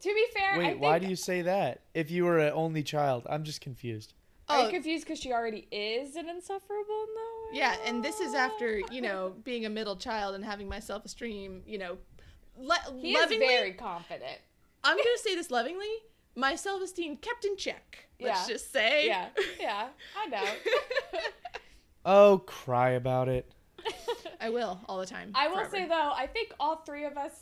C: to be fair, I
B: Wait,
C: think
B: why do you say that? If you were an only child, I'm just confused.
C: Are
D: Oh.
C: you confused because she already is an insufferable? No.
D: Yeah, and this is after you know being a middle child and having my self esteem. You know, le-
C: He
D: lovingly.
C: is very confident.
D: I'm gonna say this lovingly. My self esteem kept in check. Let's
C: Yeah.
D: just say.
C: Yeah, yeah, I know.
B: Oh, cry about it.
D: I will all the time.
C: I will
D: forever.
C: say though, I think all three of us,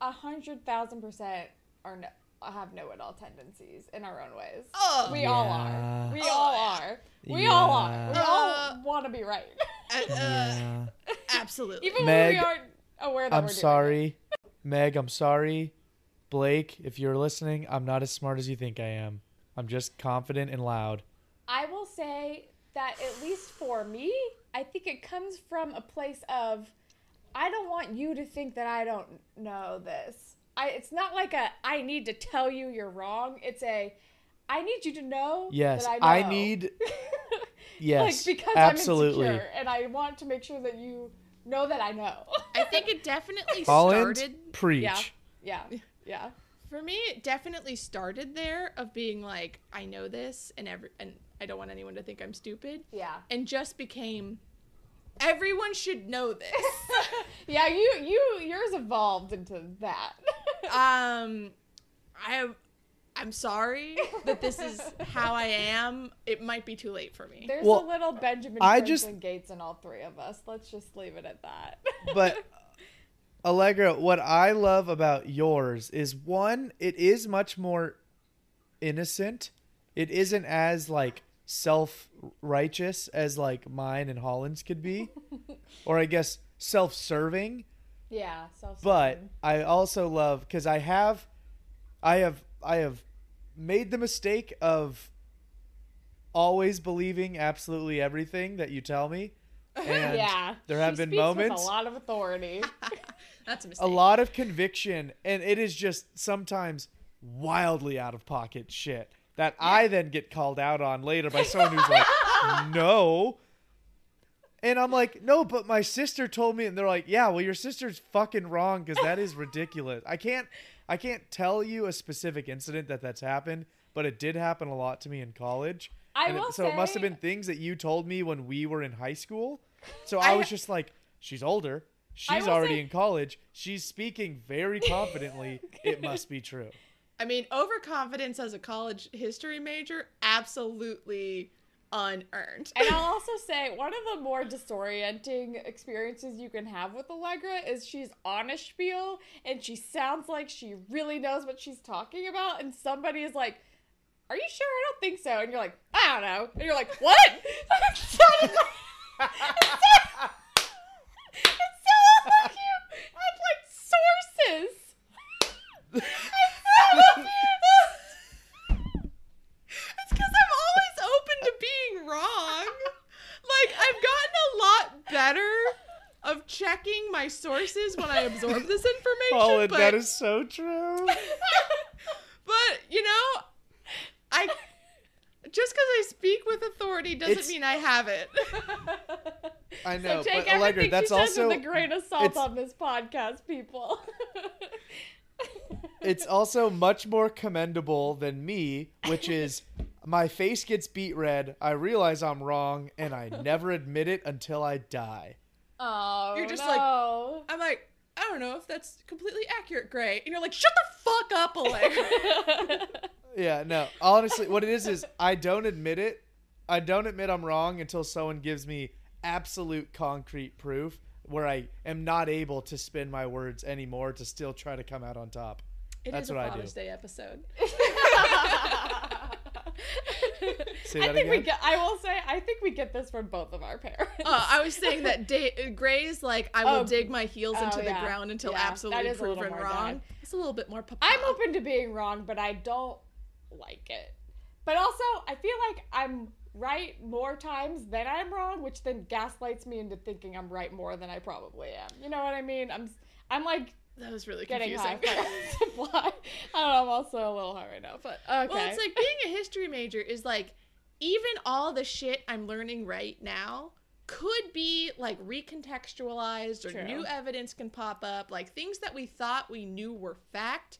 C: a hundred thousand percent, are no, have know-it-all tendencies in our own ways.
D: Oh,
C: We all are. We
D: Oh,
C: all are. We all are. We
D: Uh,
C: all want to be right,
D: uh, uh,
B: Yeah.
D: absolutely.
C: even when we aren't aware that
B: I'm
C: we're doing it.
B: sorry. Meg, I'm sorry. Blake, if you're listening, I'm not as smart as you think I am. I'm just confident and loud.
C: I will say that at least for me, I think it comes from a place of I don't want you to think that I don't know this. I it's not like a I need to tell you you're wrong. It's a I need you to know
B: Yes,
C: that I know.
B: I need yes,
C: like because
B: absolutely.
C: I'm insecure and I want to make sure that you know that I know.
D: I think it definitely
B: Holland,
D: started
B: preach.
C: yeah. Yeah. Yeah.
D: for me. It definitely started there of being like, I know this, and every and I don't want anyone to think I'm stupid,
C: Yeah.
D: and just became. Everyone should know this.
C: Yeah, you you yours evolved into that.
D: um, I am. I'm sorry that this is how I am. It might be too late for me.
C: There's
B: Well,
C: a little Benjamin
B: I
C: Franklin
B: just-
C: Gates in all three of us. Let's just leave it at that.
B: But Allegra, what I love about yours is one, it is much more innocent. It isn't as like self righteous as like mine and Holland's could be. or I guess self serving.
C: yeah, self
B: But I also love because I have I have I have made the mistake of always believing absolutely everything that you tell me. And
C: yeah,
B: there have
C: she
B: been moments
C: with a lot of authority.
D: That's a mistake.
B: a lot of conviction and it is just sometimes wildly out of pocket shit that I then get called out on later by someone who's like, "No." And I'm like, "No, but my sister told me." And they're like, "Yeah, well your sister's fucking wrong cuz that is ridiculous." I can't I can't tell you a specific incident that that's happened, but it did happen a lot to me in college.
C: I
B: And it-
C: will
B: so it must have been things that you told me when we were in high school. So I,
D: I-
B: was just like, she's older. She's already
C: say-
B: in college. She's speaking very confidently. it must be true.
D: I mean, overconfidence as a college history major, absolutely unearned.
C: And I'll also say one of the more disorienting experiences you can have with Allegra is she's on a spiel and she sounds like she really knows what she's talking about, and somebody is like, "Are you sure? I don't think so." And you're like, "I don't know," and you're like, "What?" it sounded like, it sounded, it sounded like like sources. It sounded-
D: It's because I'm always open to being wrong. Like, I've gotten a lot better of checking my sources when I absorb this information.
B: Holland,
D: but,
B: that is so true.
D: but, you know, I. Just because I speak with authority doesn't
B: It's-
D: mean I have it.
B: I know,
C: so take
B: but Allegra, that's
C: she says
B: also
C: with a grain of salt
B: it's-
C: on this podcast, people.
B: it's also much more commendable than me, which is my face gets beat red. I realize I'm wrong, and I never admit it until I die.
C: Oh,
D: You're just like-
C: no.
D: I'm like, I don't know if that's completely accurate, Gray. And you're like, shut the fuck up, Allegra.
B: Yeah, no. Honestly, what it is is I don't admit it. I don't admit I'm wrong until someone gives me absolute concrete proof where I am not able to spin my words anymore to still try to come out on top.
D: It is
B: That's
D: a
B: what I do.
D: Father's Day episode.
B: Say
C: I
B: that
C: think we get. I will say. I think we get this from both of our parents.
D: Uh, I was saying that da- Gray's like, I will
C: Oh,
D: dig my heels
C: oh,
D: into the
C: yeah.
D: ground until
C: Yeah, that
D: absolutely
C: is a
D: proven
C: more
D: wrong.
C: dad.
D: It's a little bit more papa.
C: I'm open to being wrong, but I don't like it. But also, I feel like I'm right more times than I'm wrong, which then gaslights me into thinking I'm right more than I probably am. You know what I mean? I'm I'm like
D: That was really
C: getting
D: confusing.
C: high. I don't know. I'm also a little high right now, but okay.
D: Well, it's like being a history major is like even all the shit I'm learning right now could be like recontextualized or
C: True.
D: new evidence can pop up. Like things that we thought we knew were fact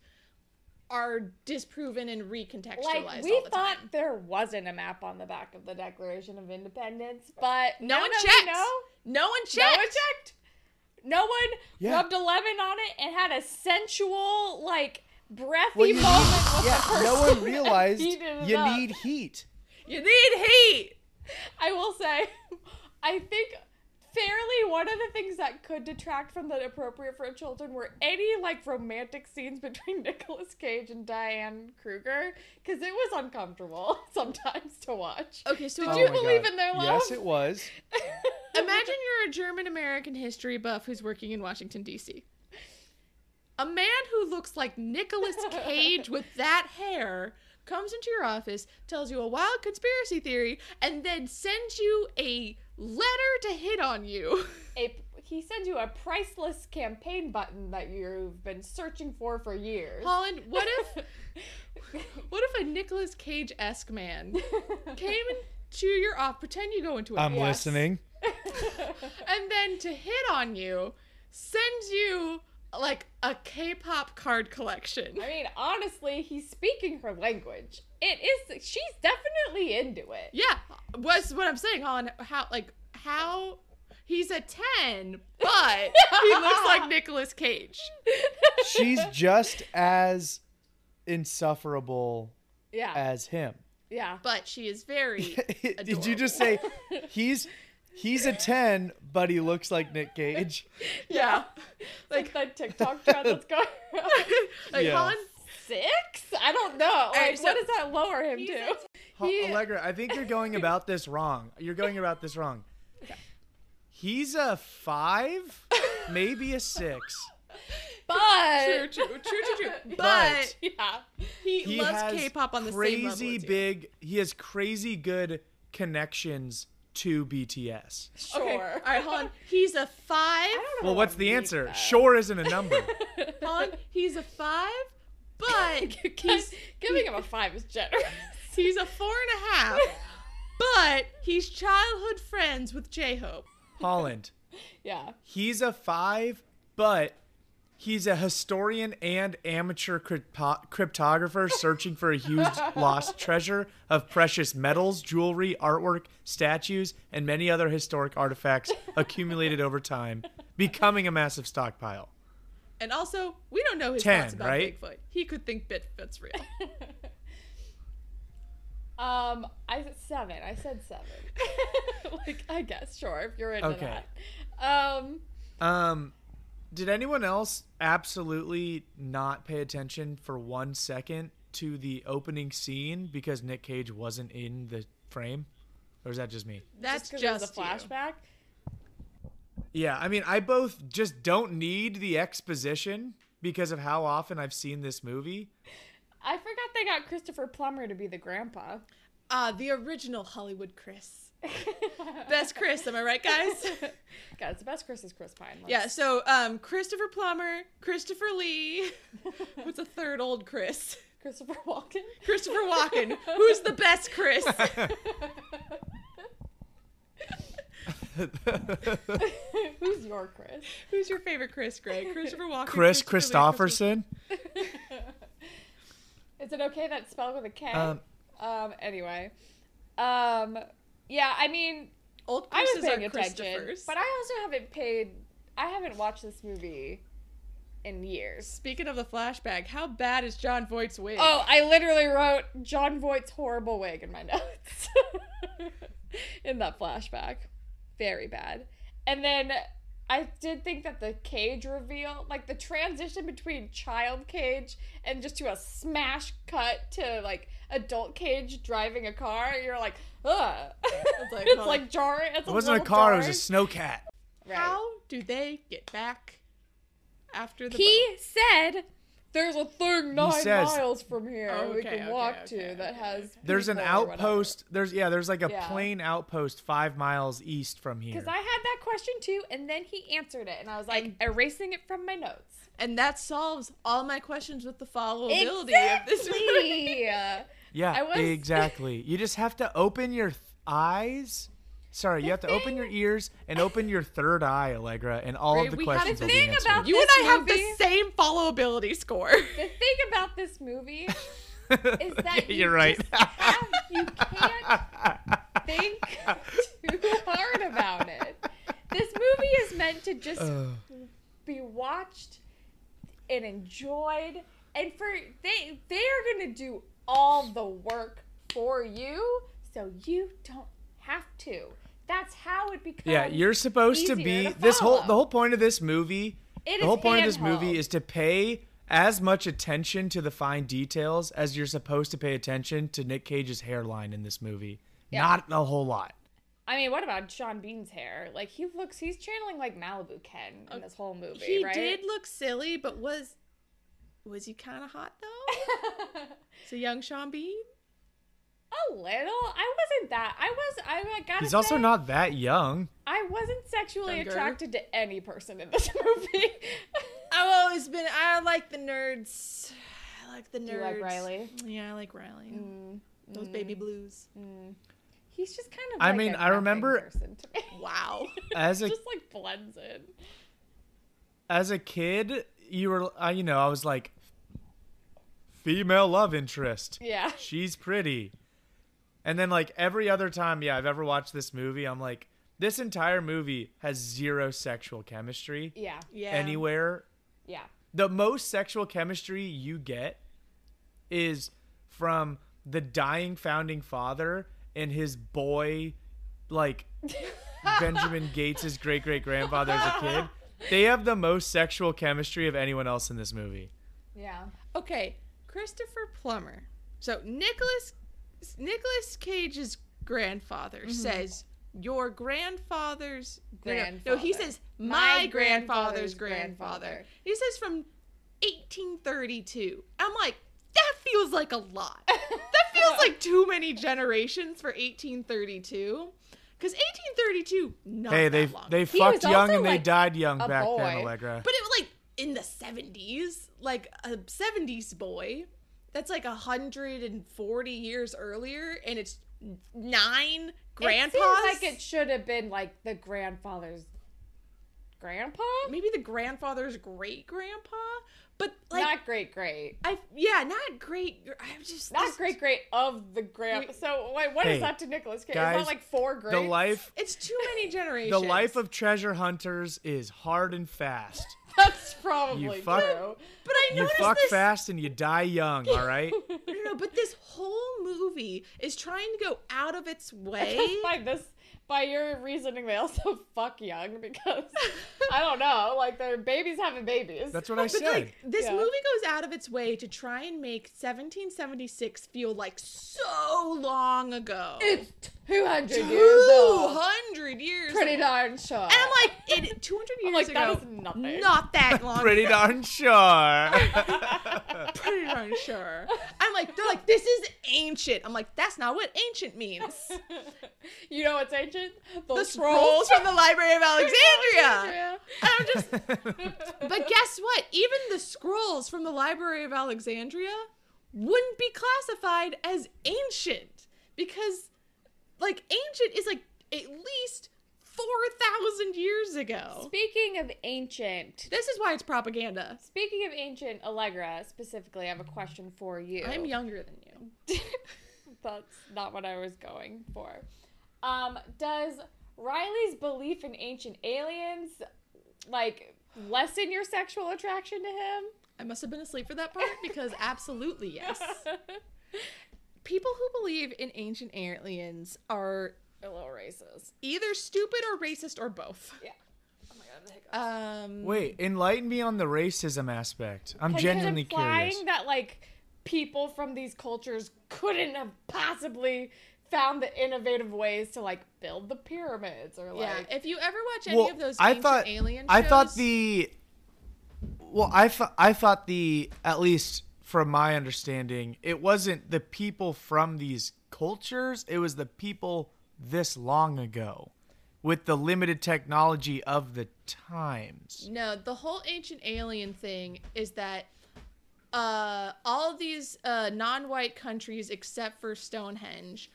D: are disproven and recontextualized
C: like we
D: all the
C: thought
D: time.
C: there wasn't a map on the back of the Declaration of Independence, but
D: No one checked. No one checked.
C: No one checked. No one
B: Yeah.
C: rubbed a lemon on it and had a sensual, like, breathy
B: Well,
C: moment with
B: yeah,
C: the person
B: no one realized you
C: up.
B: need heat.
D: You need heat.
C: I will say, I think fairly one of the things that could detract from the appropriate for children were any like romantic scenes between Nicolas Cage and Diane Kruger because it was uncomfortable sometimes to watch.
D: Okay, so
C: Did
B: Oh
C: you believe
B: God.
C: in their love?
B: Yes, it was.
D: Imagine you're a German American history buff who's working in Washington, D.C. A man who looks like Nicolas Cage with that hair comes into your office, tells you a wild conspiracy theory, and then sends you a letter to hit on you.
C: a, he sends you a priceless campaign button that you've been searching for for years.
D: Holland, what if what if a Nicolas Cage esque man came into your office, pretend you go into a
B: I'm
C: Yes.
B: listening.
D: and then to hit on you, sends you like a K-pop card collection.
C: I mean, honestly, he's speaking her language. It is. She's definitely into it.
D: Yeah, was what I'm saying, Holland. How like how he's a ten, but he looks like Nicolas Cage.
B: She's just as insufferable
C: Yeah.
B: as him.
C: yeah.
D: But she is very.
B: Did you just say he's he's a 10 but he looks like Nick Cage?
D: yeah,
C: like the TikTok trend that's going around.
D: like
B: Yeah.
D: Holland.
C: Six? I don't know. Like,
D: right, so
C: what does that lower him to?
D: a
C: He-
B: Allegra, I think you're going about this wrong. You're going about this wrong. He's a 5, maybe a 6.
C: But
D: True, true, true, true, true. But,
B: But-
C: yeah,
D: he,
B: He
D: loves
B: has
D: K-pop on the same
B: crazy
D: level
B: big he has crazy good connections to BTS.
C: sure.
D: Okay, all right, Holland. He's a five.
C: I don't know
B: Well, what's the answer?
C: that.
B: Sure isn't a number.
D: Holland. He's a five, but
C: He's giving him a five is generous.
D: he's a four and a half. But he's childhood friends with J Hope.
B: Holland.
C: yeah.
B: He's a 5, but he's a historian and amateur crypto- cryptographer searching for a huge lost treasure of precious metals, jewelry, artwork, statues, and many other historic artifacts accumulated over time, becoming a massive stockpile.
D: And also, we don't know his
B: Ten,
D: thoughts about
B: right?
D: Bigfoot. He could think Bigfoot's real.
C: Um, I said seven. I said seven. like, I guess, sure, if you're into
B: Okay.
C: that. Um,
B: Um, did anyone else absolutely not pay attention for one second to the opening scene because Nick Cage wasn't in the frame? Or is that just me?
D: That's
C: just
D: just,
C: because a
D: you.
C: flashback.
B: Yeah, I mean, I both just don't need the exposition because of how often I've seen this movie.
C: I forgot they got Christopher Plummer to be the grandpa.
D: Ah, the original Hollywood Chris. Best Chris, am I right, guys?
C: Guys, the best Chris is Chris Pine. Let's-
D: yeah, so um, Christopher Plummer, Christopher Lee. What's a third old Chris?
C: Christopher Walken.
D: Christopher Walken. Who's the best Chris?
C: Who's your Chris?
D: Who's your favorite Chris, Greg? Christopher Walken.
B: Chris
D: Christopher Lee,
B: Kristofferson.
C: Is it okay that's spelled with a K?
B: Um,
C: Um, anyway. Um, yeah, I mean,
D: Old
C: I was paying attention, but I also haven't paid. I haven't watched this movie in years.
D: Speaking of the flashback, how bad is Jon Voight's wig?
C: Oh, I literally wrote Jon Voight's horrible wig in my notes in that flashback. Very bad. And then I did think that the cage reveal, like the transition between child cage and just to a smash cut to like adult cage driving a car, you're like, ugh. It's
D: like,
C: like, it's
D: huh.
C: like jarring. It's
B: it wasn't a
C: little
B: car, it was a
C: jarring.
B: snow cat.
C: Right.
D: How do they get back after the
C: He said there's a thing nine
B: says-
C: miles from here we
D: Okay,
C: can
D: okay,
C: walk
D: okay,
C: to that
D: okay,
C: has.
B: There's an
C: people or whatever.
B: outpost. There's yeah. There's like a
C: Yeah.
B: plain outpost five miles east from here.
C: Because I had that question too, and then he answered it, and I was like erasing it from my notes.
D: And that solves all my questions with the followability of this movie.
C: Exactly.
B: yeah,
C: I was-
B: exactly. You just have to open your th- eyes. Sorry, you have to open your ears and open your third eye, Allegra, and all
D: Right,
B: of the
D: we
B: questions
C: the
B: will be
C: thing
B: answered.
C: about-
D: You and
C: This
D: I have the same followability score.
C: The thing about this movie is that you
B: You're right.
C: just have, you can't think too hard about it. This movie is meant to just be watched and enjoyed, and for they they are gonna do all the work for you, so you don't have to. That's how it becomes.
B: yeah, you're supposed to be
C: to
B: this whole the whole point of this movie.
C: It
B: the whole
C: is
B: point of this movie
C: handheld.
B: is to pay as much attention to the fine details as you're supposed to pay attention to Nick Cage's hairline in this movie.
C: Yeah.
B: Not a whole lot.
C: I mean, what about Sean Bean's hair? Like he looks, he's channeling like Malibu Ken in uh, this whole movie,
D: he
C: right?
D: did look silly, but was was he kind of hot though? so young Sean Bean.
C: a little. I wasn't that. I was. I like, gotta.
B: He's also not that young.
C: I wasn't sexually
D: Younger?
C: attracted to any person in this movie.
D: I've always been. I like the nerds. I like the nerds.
C: Do you like Riley?
D: Yeah, I like Riley.
C: Mm,
D: Those baby blues.
C: He's just kind of.
B: I
C: like
B: mean,
C: a
B: I remember-
C: person to me.
D: Wow.
B: As a
C: just like blends in.
B: as a kid, you were, uh, you know, I was like, female love interest.
C: Yeah.
B: She's pretty. And then, like, every other time, yeah, I've ever watched this movie, I'm like, this entire movie has zero sexual chemistry
C: Yeah.
D: Yeah.
B: anywhere.
C: Yeah.
B: The most sexual chemistry you get is from the dying founding father and his boy, like, Benjamin Gates' great great grandfather as a kid. They have the most sexual chemistry of anyone else in this movie.
C: Yeah.
D: Okay, Christopher Plummer. So Nicolas Nicolas Cage's grandfather mm-hmm. says your grandfather's no, no, No, he says my,
C: My
D: grandfather's
C: grandfather's
D: grandfather.
C: grandfather.
D: He says from 1832. I'm like, that feels like a lot. that feels like too many generations for 1832. Because 1832, not
B: hey,
D: that
B: they
D: long.
B: they
C: He
B: fucked young
C: also,
B: and they died young
C: a
B: back then. Allegra.
D: But it was like in the 70s, like a 70s boy. That's like 140 years earlier, and it's nine grandpas.
C: It seems like it should have been like the grandfather's grandpa.
D: Maybe the grandfather's great grandpa, but like
C: not great, great.
D: I yeah, not great. I'm just
C: Not
D: this-
C: great, great of the grand. So wait, what is
B: Hey,
C: that to Nicolas Cage?
B: guys,
C: is that like four grades?
B: the life
D: It's too many generations.
B: the life of treasure hunters is hard and fast.
C: That's probably
B: You fuck-
C: true.
D: But I
B: You fuck
D: this.
B: fast and you die young, all right?
D: No, no, no, but this whole movie is trying to go out of its way.
C: by this, by your reasoning, they also fuck young because I don't know, like they're babies having babies.
B: That's what I
D: But
B: said.
D: like this
C: Yeah.
D: movie goes out of its way to try and make 1776 feel like so long ago.
C: it's two hundred years
D: 200 years.
C: Pretty
D: old.
C: darn sure.
D: And I'm like, it 200 years
C: I'm like,
D: ago.
C: that is nothing.
D: Not that long.
B: Pretty darn sure.
D: Pretty darn sure. I'm like, they're like, this is ancient. I'm like, that's not what ancient means.
C: you know what's ancient?
D: The scrolls from the Library of Alexandria. And I'm just, but guess what? Even the scrolls from the Library of Alexandria wouldn't be classified as ancient because, like, ancient is like at least 4,000 years ago.
C: Speaking of ancient,
D: This is why it's propaganda.
C: speaking of ancient Allegra specifically, I have a question for you.
D: I'm younger than you.
C: That's not what I was going for. Um, does Riley's belief in ancient aliens like lessen your sexual attraction to him?
D: I must have been asleep for that part because absolutely yes. People who believe in ancient aliens are
C: A little racist.
D: either stupid or racist or both.
C: Yeah. Oh my god, the hiccups.
D: Um,
B: Wait, enlighten me on the racism aspect. I'm genuinely
C: it implying
B: curious.
C: that like people from these cultures couldn't have possibly found the innovative ways to like build the pyramids or
D: yeah.
C: like
D: If you ever watch any
B: Well,
D: of those
B: I
D: ancient
B: thought
D: alien shows,
B: I thought the Well, I thought I thought the at least from my understanding, it wasn't the people from these cultures. It was the people this long ago, with the limited technology of the times.
D: No, the whole ancient alien thing is that uh, all of these uh, non-white countries, except for Stonehenge,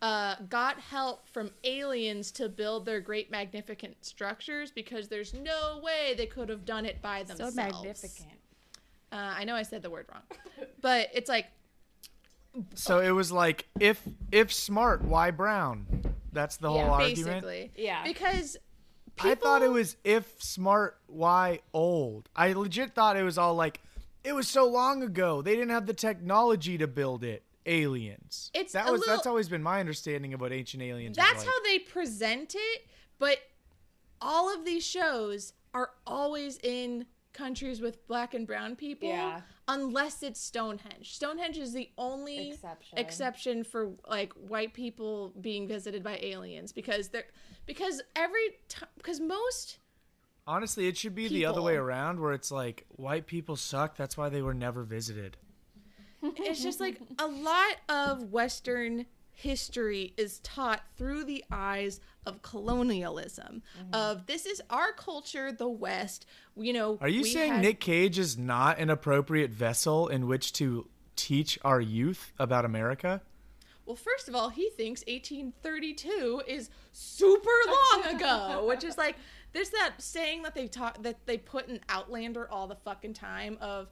D: uh, got help from aliens to build their great magnificent structures because there's no way they could have done it by themselves.
C: So
D: themselves.
C: magnificent.
D: Uh, I know I said the word wrong, but it's like
B: So it was like if if smart, why brown? That's the whole
C: Yeah,
B: argument.
D: basically,
C: Yeah.
D: because
B: I thought it was if smart, why old. I legit thought it was all like it was so long ago. They didn't have the technology to build it. Aliens.
D: It's
B: that
D: a
B: was that's always been my understanding of what ancient aliens.
D: That's
B: like.
D: how they present it, but all of these shows are always in countries with black and brown people
C: Yeah.
D: unless it's Stonehenge. Stonehenge is the only
C: Exception.
D: exception for like white people being visited by aliens because they're because every time because most
B: Honestly, it should be the other way around, where it's like white people suck. That's why they were never visited.
D: It's just like a lot of western history is taught through the eyes of colonialism mm-hmm. of this is our culture the west you know
B: Are you
D: we
B: saying
D: had-
B: Nick Cage is not an appropriate vessel in which to teach our youth about America?
D: well first of all he thinks 1832 is super long ago which is like there's that saying that they talk that they put in outlander all the fucking time of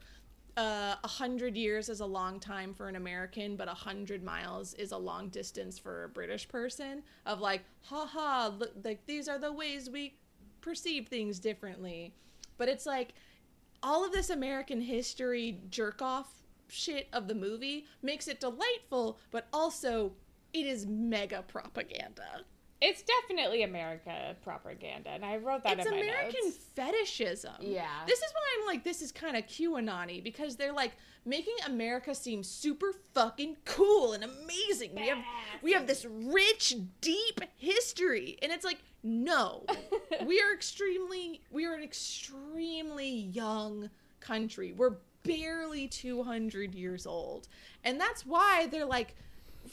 D: uh, a hundred years is a long time for an American, but a hundred miles is a long distance for a British person. Of like, haha, look, like these are the ways we perceive things differently. But it's like all of this American history jerk off shit of the movie makes it delightful, but also it is mega propaganda.
C: It's definitely America propaganda, and I wrote that
D: it's
C: in my
D: American
C: notes.
D: fetishism.
C: Yeah.
D: This is why I'm like, this is kind of QAnon because they're like making America seem super fucking cool and amazing. We have we have this rich, deep history. And it's like, no. we are extremely we are an extremely young country. We're barely 200 years old. And that's why they're like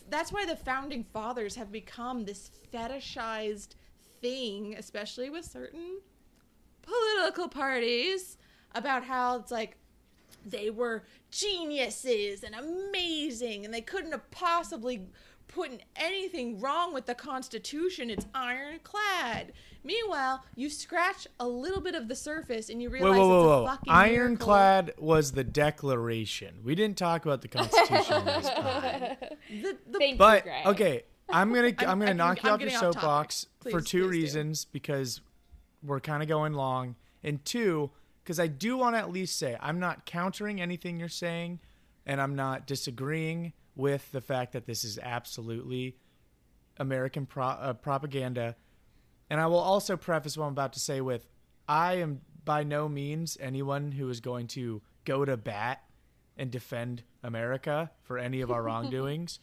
D: that's why the founding fathers have become this fetishized thing, especially with certain political parties, about how it's like they were geniuses and amazing and they couldn't have possibly put anything wrong with the Constitution. It's ironclad. Meanwhile, you scratch a little bit of the surface and you realize
B: whoa, whoa,
D: it's a
B: whoa!
D: fucking miracle.
B: Ironclad was the Declaration. We didn't talk about the Constitution this.
D: The, the,
C: Thank
B: But
C: you, Greg.
B: okay, I'm gonna I'm,
D: I'm-
B: gonna
D: I'm-
B: knock you
D: I'm
B: off your
D: getting off topic.
B: soapbox for two
D: please do.
B: reasons because we're kind of going long, and two because I do want to at least say I'm not countering anything you're saying, and I'm not disagreeing with the fact that this is absolutely American pro- uh, propaganda. And I will also preface what I'm about to say with I am by no means anyone who is going to go to bat and defend America for any of our wrongdoings.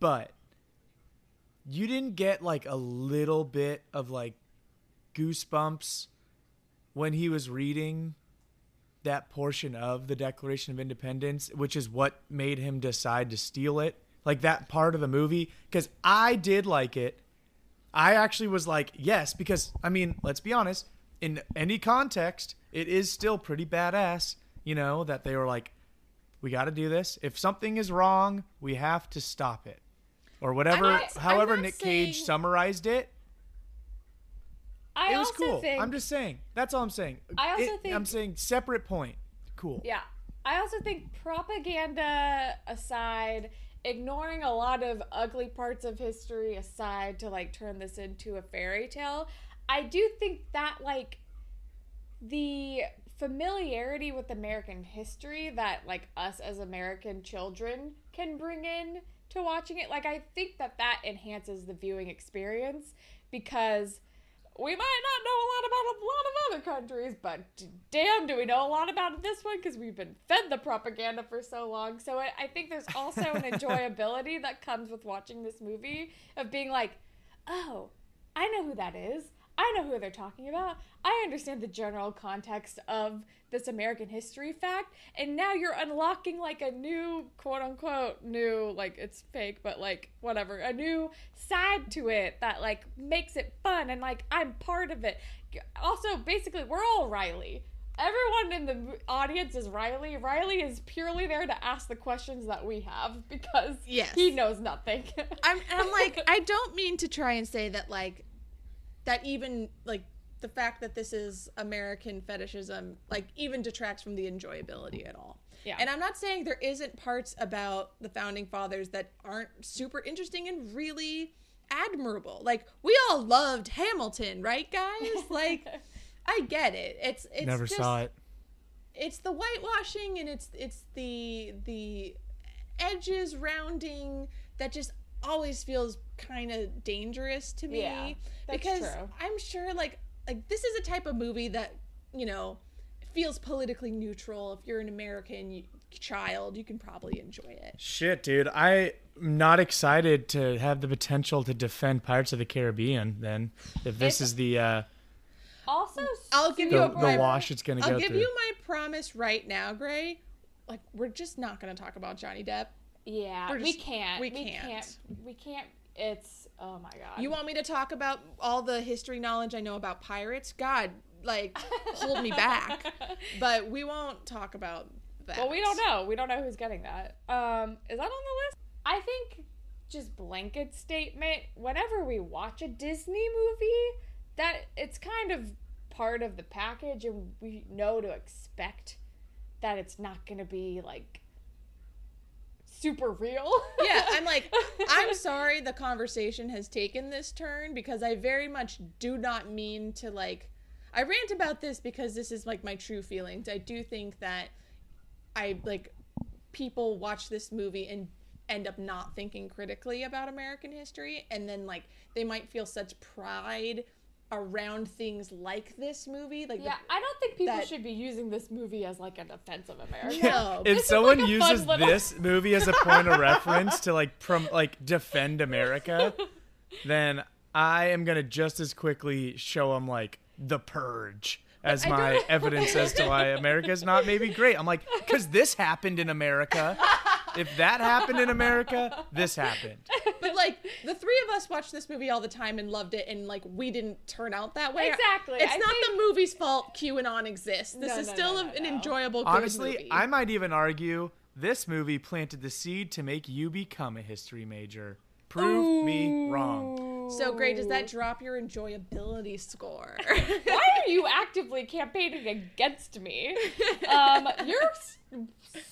B: But you didn't get like a little bit of like goosebumps when he was reading that portion of the Declaration of Independence, which is what made him decide to steal it. Like that part of the movie, because I did like it. I actually was like, yes, because I mean, let's be honest, in any context, it is still pretty badass, you know, that they were like, we got to do this. If something is wrong, we have to stop it. Or whatever,
D: not-
B: however Nick Cage summarized it,
C: I
B: it was cool.
C: Think...
B: I'm just saying. That's all I'm saying.
C: I also
B: It-
C: think-
B: I'm saying separate point. Cool.
C: Yeah. I also think propaganda aside, ignoring a lot of ugly parts of history aside to like turn this into a fairy tale, I do think that like the familiarity with American history that like us as American children can bring in to watching it, like I think that that enhances the viewing experience because we might not know a lot about a lot of other countries, but damn, do we know a lot about this one because we've been fed the propaganda for so long. So I, I think there's also an enjoyability that comes with watching this movie of being like, oh, I know who that is. I know who they're talking about. I understand the general context of this American history fact, and now you're unlocking like a new quote unquote new like it's fake, but like whatever, a new side to it that like makes it fun and like I'm part of it. Also, basically, we're all Riley. Everyone in the audience is Riley. Riley is purely there to ask the questions that we have because
D: Yes.
C: he knows nothing.
D: I'm, I'm like, I don't mean to try and say that like that even like the fact that this is American fetishism like even detracts from the enjoyability at all.
C: Yeah.
D: And I'm not saying there isn't parts about the founding fathers that aren't super interesting and really admirable. Like we all loved Hamilton, right guys? Like I get it. It's it's
B: Never
D: just,
B: saw it.
D: it's the whitewashing and it's it's the the edges rounding that just always feels kind of dangerous to me
C: Yeah, that's
D: because
C: true.
D: I'm sure like like this is a type of movie that you know feels politically neutral if you're an American you, child you can probably enjoy it
B: Shit, dude. I'm not excited to have the potential to defend Pirates of the Caribbean then. If this
C: It's-
B: is the uh
C: also,
D: I'll give you a
B: the
D: bribe.
B: wash it's gonna
D: I'll
B: go
D: give
B: through.
D: you my promise right now Gray like we're just not going to talk about Johnny Depp
C: Yeah,
D: We're
C: we can't.
D: we
C: We,
D: can't.
C: can't. We can't. It's oh my god.
D: You want me to talk about all the history knowledge I know about pirates? God, like hold me back. But we won't talk about that.
C: Well, we don't know. We don't know who's getting that. Um, is that on the list? I think just blanket statement. Whenever we watch a Disney movie, that it's kind of part of the package, and we know to expect that it's not going to be like super real.
D: Yeah, I'm like, I'm sorry the conversation has taken this turn because I very much do not mean to like. I rant about this because this is like my true feelings. I do think that I like people watch this movie and end up not thinking critically about American history and then like they might feel such pride around things like this movie like the-
C: Yeah, I don't think people
D: that-
C: should be using this movie as like a defense of America.
D: No.
B: if
C: This
B: someone
C: like
B: uses
C: little-
B: this movie as a point of reference to like prom like defend America, then I am gonna just as quickly show them like the purge as my evidence as to why America's not maybe great. I'm like, because this happened in America. If that happened in America, this happened.
D: but like the three of us watched this movie all the time and loved it and like we didn't turn out that way
C: Exactly.
D: it's
C: I
D: not
C: think-
D: the movie's fault qanon exists this
C: No,
D: is
C: no,
D: still
C: no,
D: a-
C: no,
D: an
C: no.
D: enjoyable good
B: Honestly,
D: movie.
B: I might even argue this movie planted the seed to make you become a history major. Prove me wrong.
D: So great does that drop your enjoyability score
C: Why are you actively campaigning against me? Um, you're s-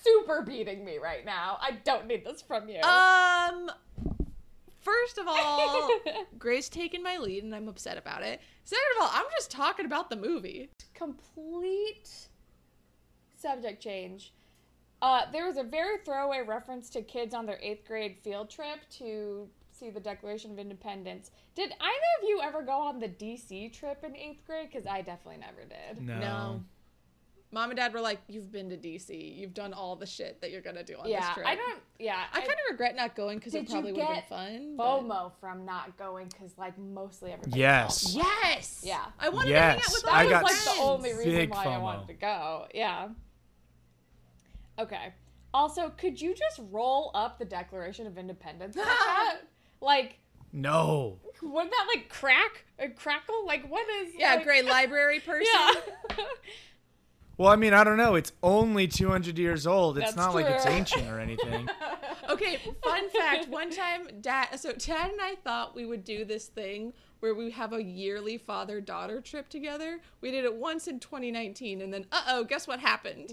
C: super beating me right now. I don't need this from you.
D: um first of all grace taken my lead and i'm upset about it second of all i'm just talking about the movie
C: Complete subject change. Uh, there was a very throwaway reference to kids on their eighth grade field trip to see the Declaration of Independence. Did either of you ever go on the DC trip in eighth grade? Because I definitely never did.
B: No.
D: no mom and dad were like you've been to dc you've done all the shit that you're gonna do on this
C: Yeah,
D: trip
C: I don't. Yeah,
D: I kind of regret not going because it probably would have been
C: get
D: fun. but-
C: from not going because like mostly everybody.
B: Yes.
C: felt
D: Yes.
C: Yeah.
D: I wanted to hang out
B: Yes.
D: with
C: That
B: I
C: was
B: got
C: like the only reason
B: big
C: why I wanted to go. Yeah. Okay. Also, could you just roll up the Declaration of Independence like that? Like,
B: No.
C: wouldn't that like crack or crackle? Like, what is?
D: Yeah,
C: like-
D: great library person.
C: Yeah.
B: Well, I mean, I don't know. It's only 200 years old. It's
C: That's
B: not like it's ancient or anything.
D: Okay, fun fact. One time, dad. So dad and I thought we would do this thing where we have a yearly father-daughter trip together. We did it once in 2019, and then uh oh, guess what happened?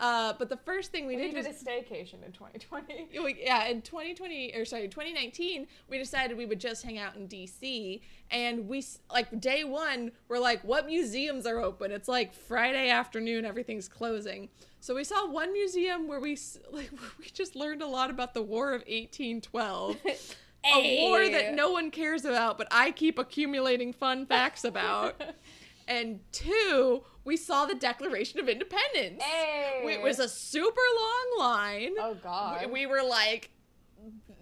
C: We
D: Uh, but the first thing we, did
C: did
D: was
C: a staycation in 2020.
D: we- yeah, in 2020 or sorry, 2019, we decided we would just hang out in DC, and we like day one, we're like, what museums are open? It's like Friday afternoon, everything's closing. So we saw one museum where we like we just learned a lot about the War of 1812. A war that no one cares about, but I keep accumulating fun facts about. And two, we saw the Declaration of Independence.
C: Hey.
D: It was a super long line.
C: Oh God.
D: We, we were like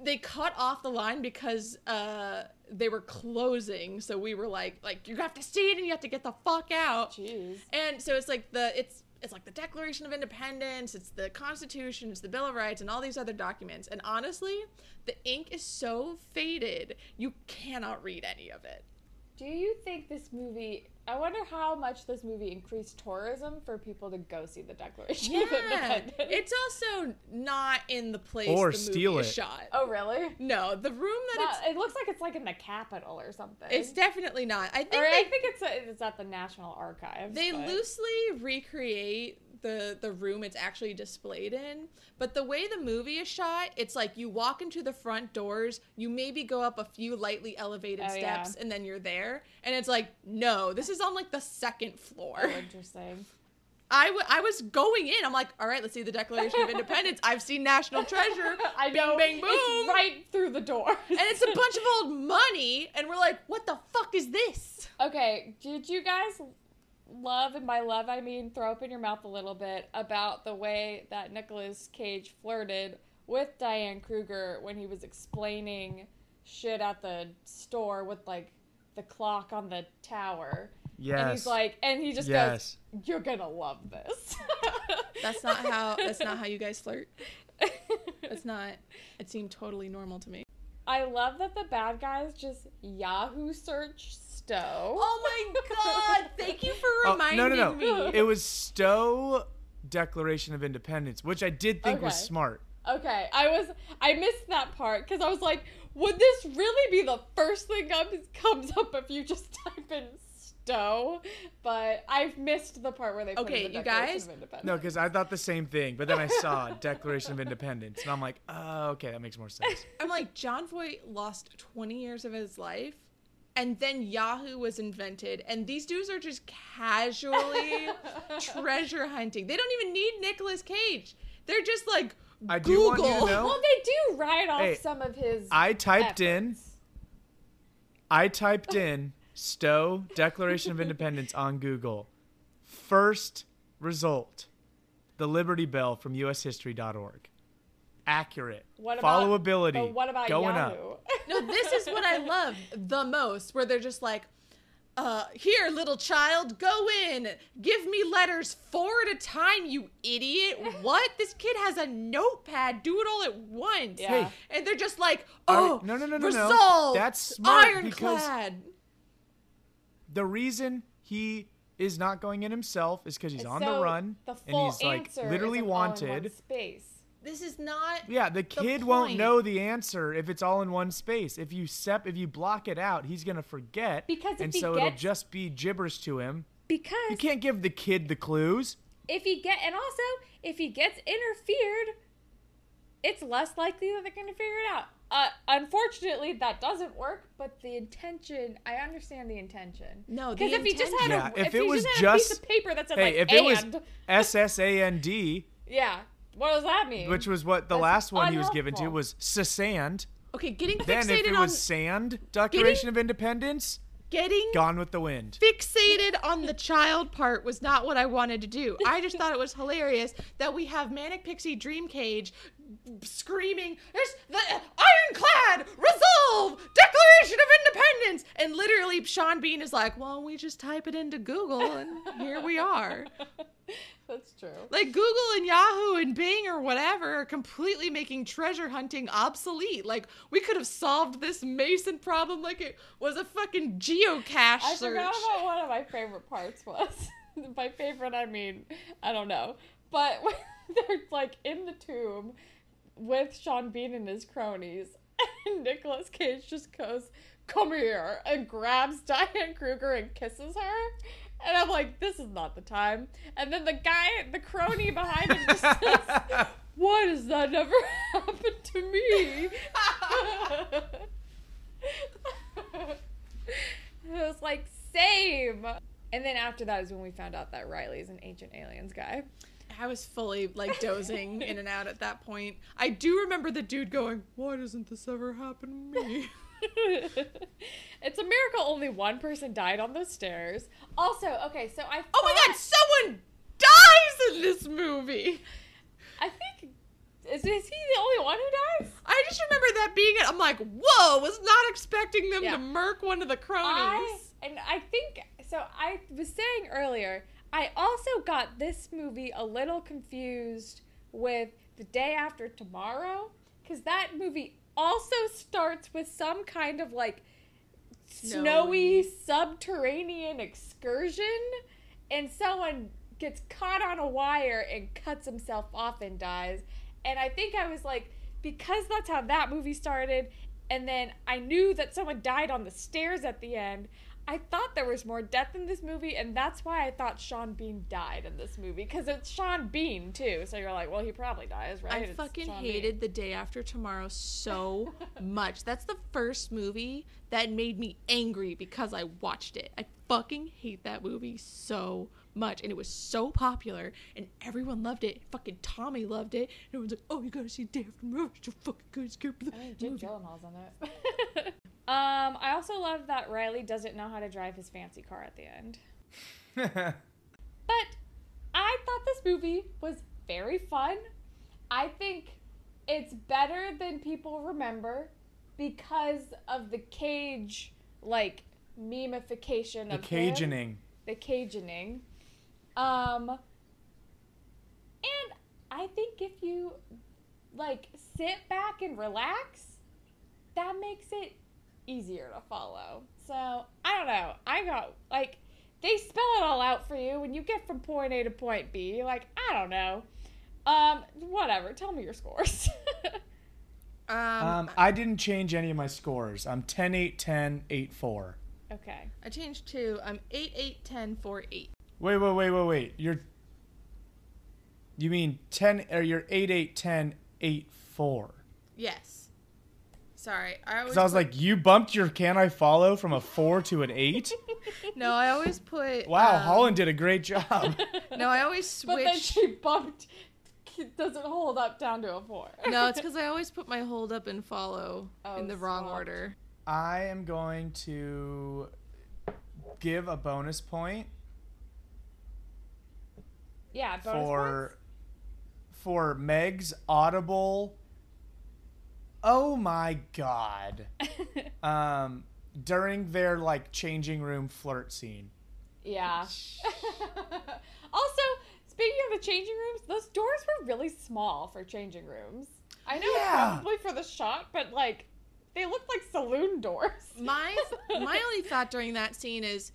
D: they cut off the line because uh they were closing so we were like like you have to see it and you have to get the fuck out
C: Jeez.
D: and so it's like the it's it's like the declaration of independence it's the constitution it's the bill of rights and all these other documents and honestly the ink is so faded you cannot read any of it
C: Do you think this movie? I wonder how much this movie increased tourism for people to go see the Declaration of
D: yeah
C: Independence.
D: it's also not in the place
B: Or
D: the
B: steal
D: movie is
B: it.
D: shot
C: oh, really?
D: no the room that
C: Well,
D: it's
C: it looks like it's like in the Capitol or something.
D: it's definitely not i think
C: or
D: they
C: I think it's uh, it's at the National Archives.
D: They
C: but-
D: loosely recreate the the room it's actually displayed in, but the way the movie is shot, it's like you walk into the front doors, you maybe go up a few lightly elevated
C: Oh, yeah.
D: steps, and then you're there. And it's like, no, this is on like the second floor.
C: Oh, interesting.
D: I, w- I was going in. I'm like, all right, let's see the Declaration of Independence. I've seen National Treasure.
C: I
D: Bing,
C: know.
D: bang, boom.
C: It's right through the door.
D: and it's a bunch of old money, and we're like, what the fuck is this?
C: Okay, did you guys love, and by love I mean throw up in your mouth a little bit, about the way that Nicolas Cage flirted with Diane Kruger when he was explaining shit at the store with like the clock on the tower?
B: Yes.
C: And he's like, and he just
B: yes.
C: goes, "You're gonna love this."
D: That's not how. That's not how you guys flirt. That's not. It seemed totally normal to me.
C: I love that the bad guys just Yahoo search Stowe.
D: Oh my god! Thank you for
B: Oh,
D: reminding
B: no, no, no.
D: me.
B: It was Stowe Declaration of Independence, which I did think was smart.
C: Okay, I was I missed that part because I was like, would this really be the first thing that comes up if you just type in Stowe? But I've missed the part where they put
D: Okay,
C: in the
D: you
C: Declaration
D: guys-
C: of Independence.
B: No, because I thought the same thing, but then I saw Declaration of Independence, and I'm like, oh, okay, that makes more sense.
D: I'm like, Jon Voight lost 20 years of his life, and then Yahoo was invented, and these dudes are just casually treasure hunting. They don't even need Nicolas Cage. They're just like
B: I do want
D: Google.
B: you to know-
C: well, they do write off
B: Hey,
C: some of his.
B: I typed in. I typed in Stowe Declaration of Independence on Google. First result, the Liberty Bell from USHistory.org. Accurate.
C: What about,
B: Followability.
C: But what about
B: going
C: Yahoo?
B: up.
D: No, this is what I love the most, where they're just like, uh, here, little child, go in. Give me letters four at a time, you idiot. What? This kid has a notepad. Do it all at once.
C: Yeah. Hey.
D: And they're just like,
B: Are-
D: oh,
B: no, no, no, no, no.
D: resolved.
B: That's smart
D: Ironclad.
B: The reason he is not going in himself is because he's on the run
C: The
B: and
C: full
B: he's like literally
C: is an all in one
B: wanted.
C: space.
D: This is not.
B: Yeah, the kid won't know the answer if it's all in one space. If you sep if you block it out, he's gonna forget.
C: Because if
B: and
C: he
B: so it'll just be gibberish to him.
C: Because
B: You can't give the kid the clues.
C: if he get and also if he gets interfered, it's less likely that they're going to figure it out. Uh, unfortunately, that doesn't work. But the intention, I understand the intention.
D: No,
C: because if he just had
B: intention-
C: a,
B: if
C: if,
B: it was
C: just a piece of paper that said
B: Hey,
C: like
B: if it was
C: and,
B: S S A N D,
C: yeah, what does that mean?
B: which was what the
C: That's
B: last one he was given to
C: unhelpful.
B: was sand.
D: Okay, getting
B: Then if
D: fixated
B: it
D: on
B: was sand, Declaration of Independence,
D: getting
B: Gone with the Wind.
D: fixated on the child part was not what I wanted to do. I just thought it was hilarious that we have Manic Pixie Dream Cage screaming, "There's the ironclad resolve Declaration of Independence!" And literally, Sean Bean is like, "Well, we just type it into Google, and here we are."
C: That's true.
D: Like Google and Yahoo and Bing or whatever are completely making treasure hunting obsolete. Like we could have solved this Mason problem like it was a fucking geocache
C: I
D: search.
C: forgot about one of my favorite parts was. By favorite, I mean I don't know, but they're like in the tomb with Sean Bean and his cronies, and Nicolas Cage just goes, "Come here," and grabs Diane Kruger and kisses her. And I'm like, this is not the time. And then the guy, the crony behind him, just says, "Why does that never happen to me?" it was like same. And then after that is when we found out that Riley's an ancient aliens guy.
D: I was fully like dozing in and out at that point. I do remember the dude going, "Why doesn't this ever happen to me?"
C: it's a miracle only one person died on those stairs. Also, okay, so I
D: Oh my god, someone dies in this movie.
C: I think is, is he the only one who dies?
D: I just remember that being it. I'm like, whoa, was not expecting them
C: Yeah.
D: to murk one of the cronies.
C: I and I think so. I was saying earlier, I also got this movie a little confused with the day after tomorrow because that movie also starts with some kind of like snowy
D: Snowy.
C: subterranean excursion, and someone gets caught on a wire and cuts himself off and dies. And I think I was like, because that's how that movie started, and then I knew that someone died on the stairs at the end. I thought there was more death in this movie, and that's why I thought Sean Bean died in this movie because it's Sean Bean too. So you're like, well, he probably dies, right?
D: I
C: It's
D: fucking
C: Sean Bean.
D: hated The Day After Tomorrow so much. That's the first movie that made me angry because I watched it. I fucking hate that movie so much. And it was so popular and everyone loved it. Fucking Tommy loved it. And everyone's like, oh, you gotta see Day After Tomorrow. It's so fucking good. It's good.
C: I mean, Jake Gyllenhaal's in it. um, I also love that Riley doesn't know how to drive his fancy car at the end. But I thought this movie was very fun. I think it's better than people remember because of the cage like memification
B: the
C: of him.
B: Cajioning.
C: the Cajioning. Um, and I think if you like sit back and relax, that makes it easier to follow. So I don't know. I got like they spell it all out for you when you get from point A to point B. Like I don't know. Um, whatever. Tell me your scores.
D: Um,
B: Um, I didn't change any of my scores. I'm 10 8 10 8 4.
C: okay.
D: I changed two. I'm 8, 8, 10, 4, 8.
B: Wait, wait, wait, wait, wait. You're. You mean 10 or you're 8 8 10 8 4.
D: Yes. Sorry. I always
B: Because I was
D: put-
B: like, you bumped your can I follow from a 4 to an 8?
D: no, I always put.
B: Wow,
D: um,
B: Holland did a great job.
D: No, I always switch.
C: But then she bumped. Doesn't hold up down to a four.
D: no, it's because I always put my hold up and follow
C: Oh,
D: in the wrong
C: smart.
D: order.
B: I am going to give a bonus point
C: yeah. Bonus
B: for for Meg's audible. Oh my god. Um during their like changing room flirt scene.
C: Yeah. also, speaking of the changing rooms, those doors were really small for changing rooms. I know
B: Yeah.
C: probably for the shot, but like they looked like saloon doors.
D: My my only thought during that scene is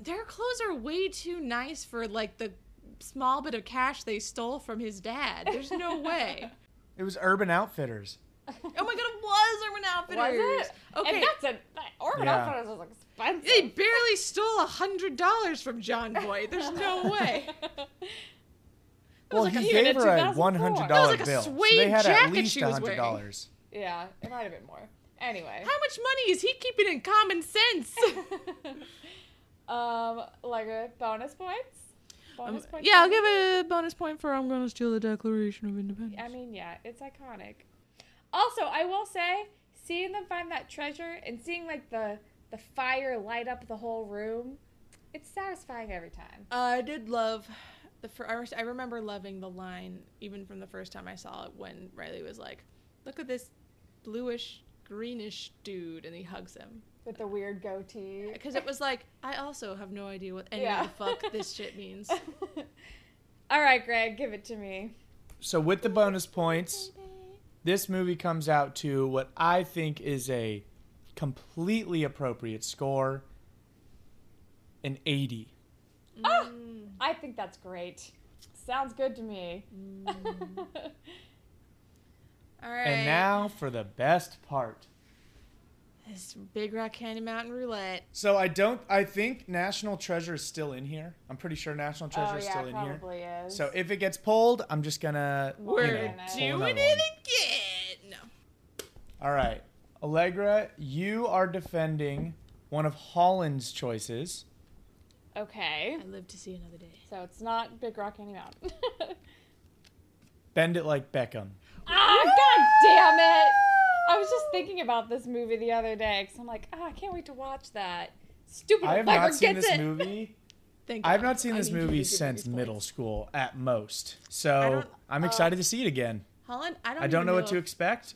D: their clothes are way too nice for like the small bit of cash they stole from his dad. There's no way.
B: It was Urban Outfitters.
D: Oh my god, it was Urban Outfitters.
C: Was it?
D: Okay.
C: And that's a that Urban
B: Yeah.
C: Outfitters is expensive.
D: they barely stole a hundred dollars from John Boy. There's no way.
B: Well,
D: like
B: he
C: even
B: gave her a one hundred
C: That
B: dollar
D: was like a
B: bill, so they had at least a hundred dollars.
C: yeah, it might have been more. Anyway.
D: How much money is he keeping in common sense?
C: um, like a bonus points.
D: Um,
C: Bonus points.
D: yeah, I'll give a bonus point for I'm gonna steal the Declaration of Independence.
C: I mean, yeah, it's iconic. Also, I will say, seeing them find that treasure and seeing like the the fire light up the whole room, it's satisfying every time.
D: I did love the. Fir- I I remember loving the line even from the first time I saw it when Riley was like, "Look at this bluish greenish dude," and he hugs him
C: With the weird goatee.
D: because it was like I also have no idea what any
C: Yeah.
D: of the fuck this shit means.
C: All right, Greg, give it to me.
B: So with the bonus points, this movie comes out to what I think is a completely appropriate score an 80.
C: Ah, I think that's great. Sounds good to me.
D: All right.
B: And now for the best part.
D: This Big Rock Candy Mountain Roulette.
B: So I don't I think National Treasure is still in here. I'm pretty sure National Treasure
C: oh
B: is
C: yeah,
B: still in here.
C: probably is.
B: So if it gets pulled, I'm just gonna
C: We're
B: you know,
C: doing
B: pull
D: it
B: one.
D: again. No.
B: All right. Allegra, you are defending one of Holland's choices.
C: okay,
D: I live to see another day.
C: so it's not Big Rock Candy Mountain.
B: Bend it like Beckham.
C: Ah, god damn it! I was just thinking about this movie the other day because I'm like, ah, I can't wait to watch that. Stupid
B: I have
C: Allegra
B: not seen
C: gets
B: this
C: it.
B: movie.
D: Thank
B: I've not seen
D: I
B: this
D: need you to
B: movie since middle school at most. So I'm
D: uh,
B: excited to see it again.
D: Holland, I don't.
B: I don't
D: even
B: know what to expect.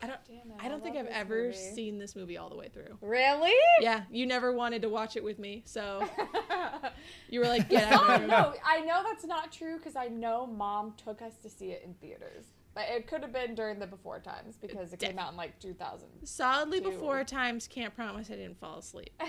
D: I don't.
C: Damn it,
D: I don't think I've ever
C: movie.
D: seen this movie all the way through.
C: Really?
D: Yeah, you never wanted to watch it with me, so you were like, "Get out
C: oh
D: of here."
C: no, I know that's not true because I know mom took us to see it in theaters, but it could have been during the before times because it came out in like 2000.
D: Solidly before times, can't promise I didn't fall asleep.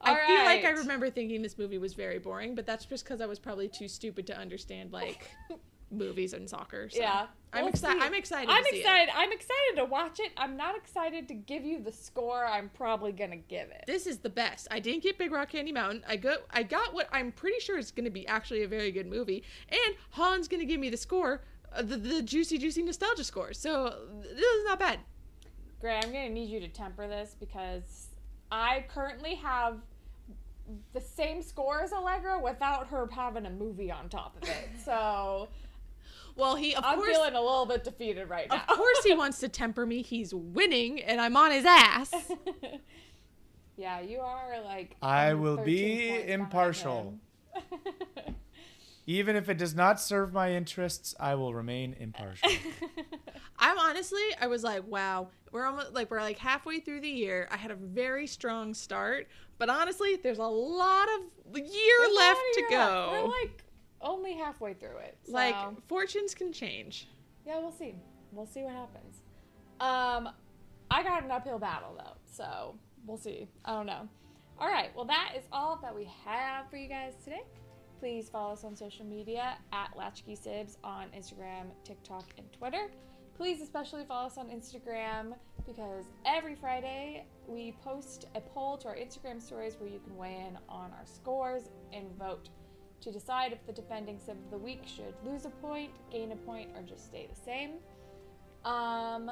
D: I feel like I remember thinking this movie was very boring, but that's just because I was probably too stupid to understand like movies and soccer. So.
C: Yeah,
D: I'm
C: We'll
D: excited. I'm excited.
C: I'm
D: to see it.
C: excited. I'm excited to watch it. I'm not excited to give you the score. I'm probably gonna give it.
D: This is the best. I didn't get Big Rock Candy Mountain. I got I got what I'm pretty sure is going to be actually a very good movie, and Han's going to give me the score, uh, the the juicy juicy nostalgia score. So this is not bad.
C: Gray, I'm gonna need you to temper this because I currently have the same score as Allegra without her having a movie on top of it. So
D: Well, he of
C: I'm
D: course
C: feeling a little bit defeated right now.
D: of course he wants to temper me. He's winning, and I'm on his ass.
C: yeah, you are like.
B: I will be impartial. Even if it does not serve my interests, I will remain impartial.
D: I'm honestly, I was like, wow, we're almost like we're like halfway through the year. I had a very strong start, but honestly, there's a lot of year
C: There's
D: left
C: not
D: to
C: even
D: go.
C: left. We're like only halfway through it. So.
D: like fortunes can change.
C: Yeah, we'll see. We'll see what happens. Um, I got an uphill battle though, so we'll see. I don't know. All right, well that is all that we have for you guys today. Please follow us on social media at Latchkey Sibs on Instagram, TikTok, and Twitter. Please especially follow us on Instagram because every Friday we post a poll to our Instagram stories where you can weigh in on our scores and vote to decide if the defending sib of the week should lose a point, gain a point, or just stay the same. Um,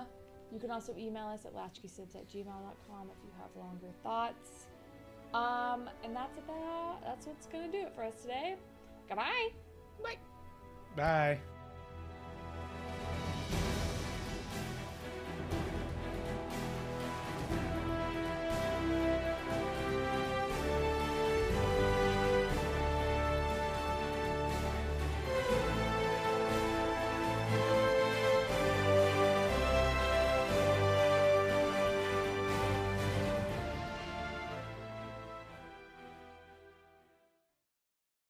C: you can also email us at latchkeysibs at gmail.com if you have longer thoughts. Um, and that's about that's what's gonna do it for us today. Goodbye.
D: Bye.
B: Bye.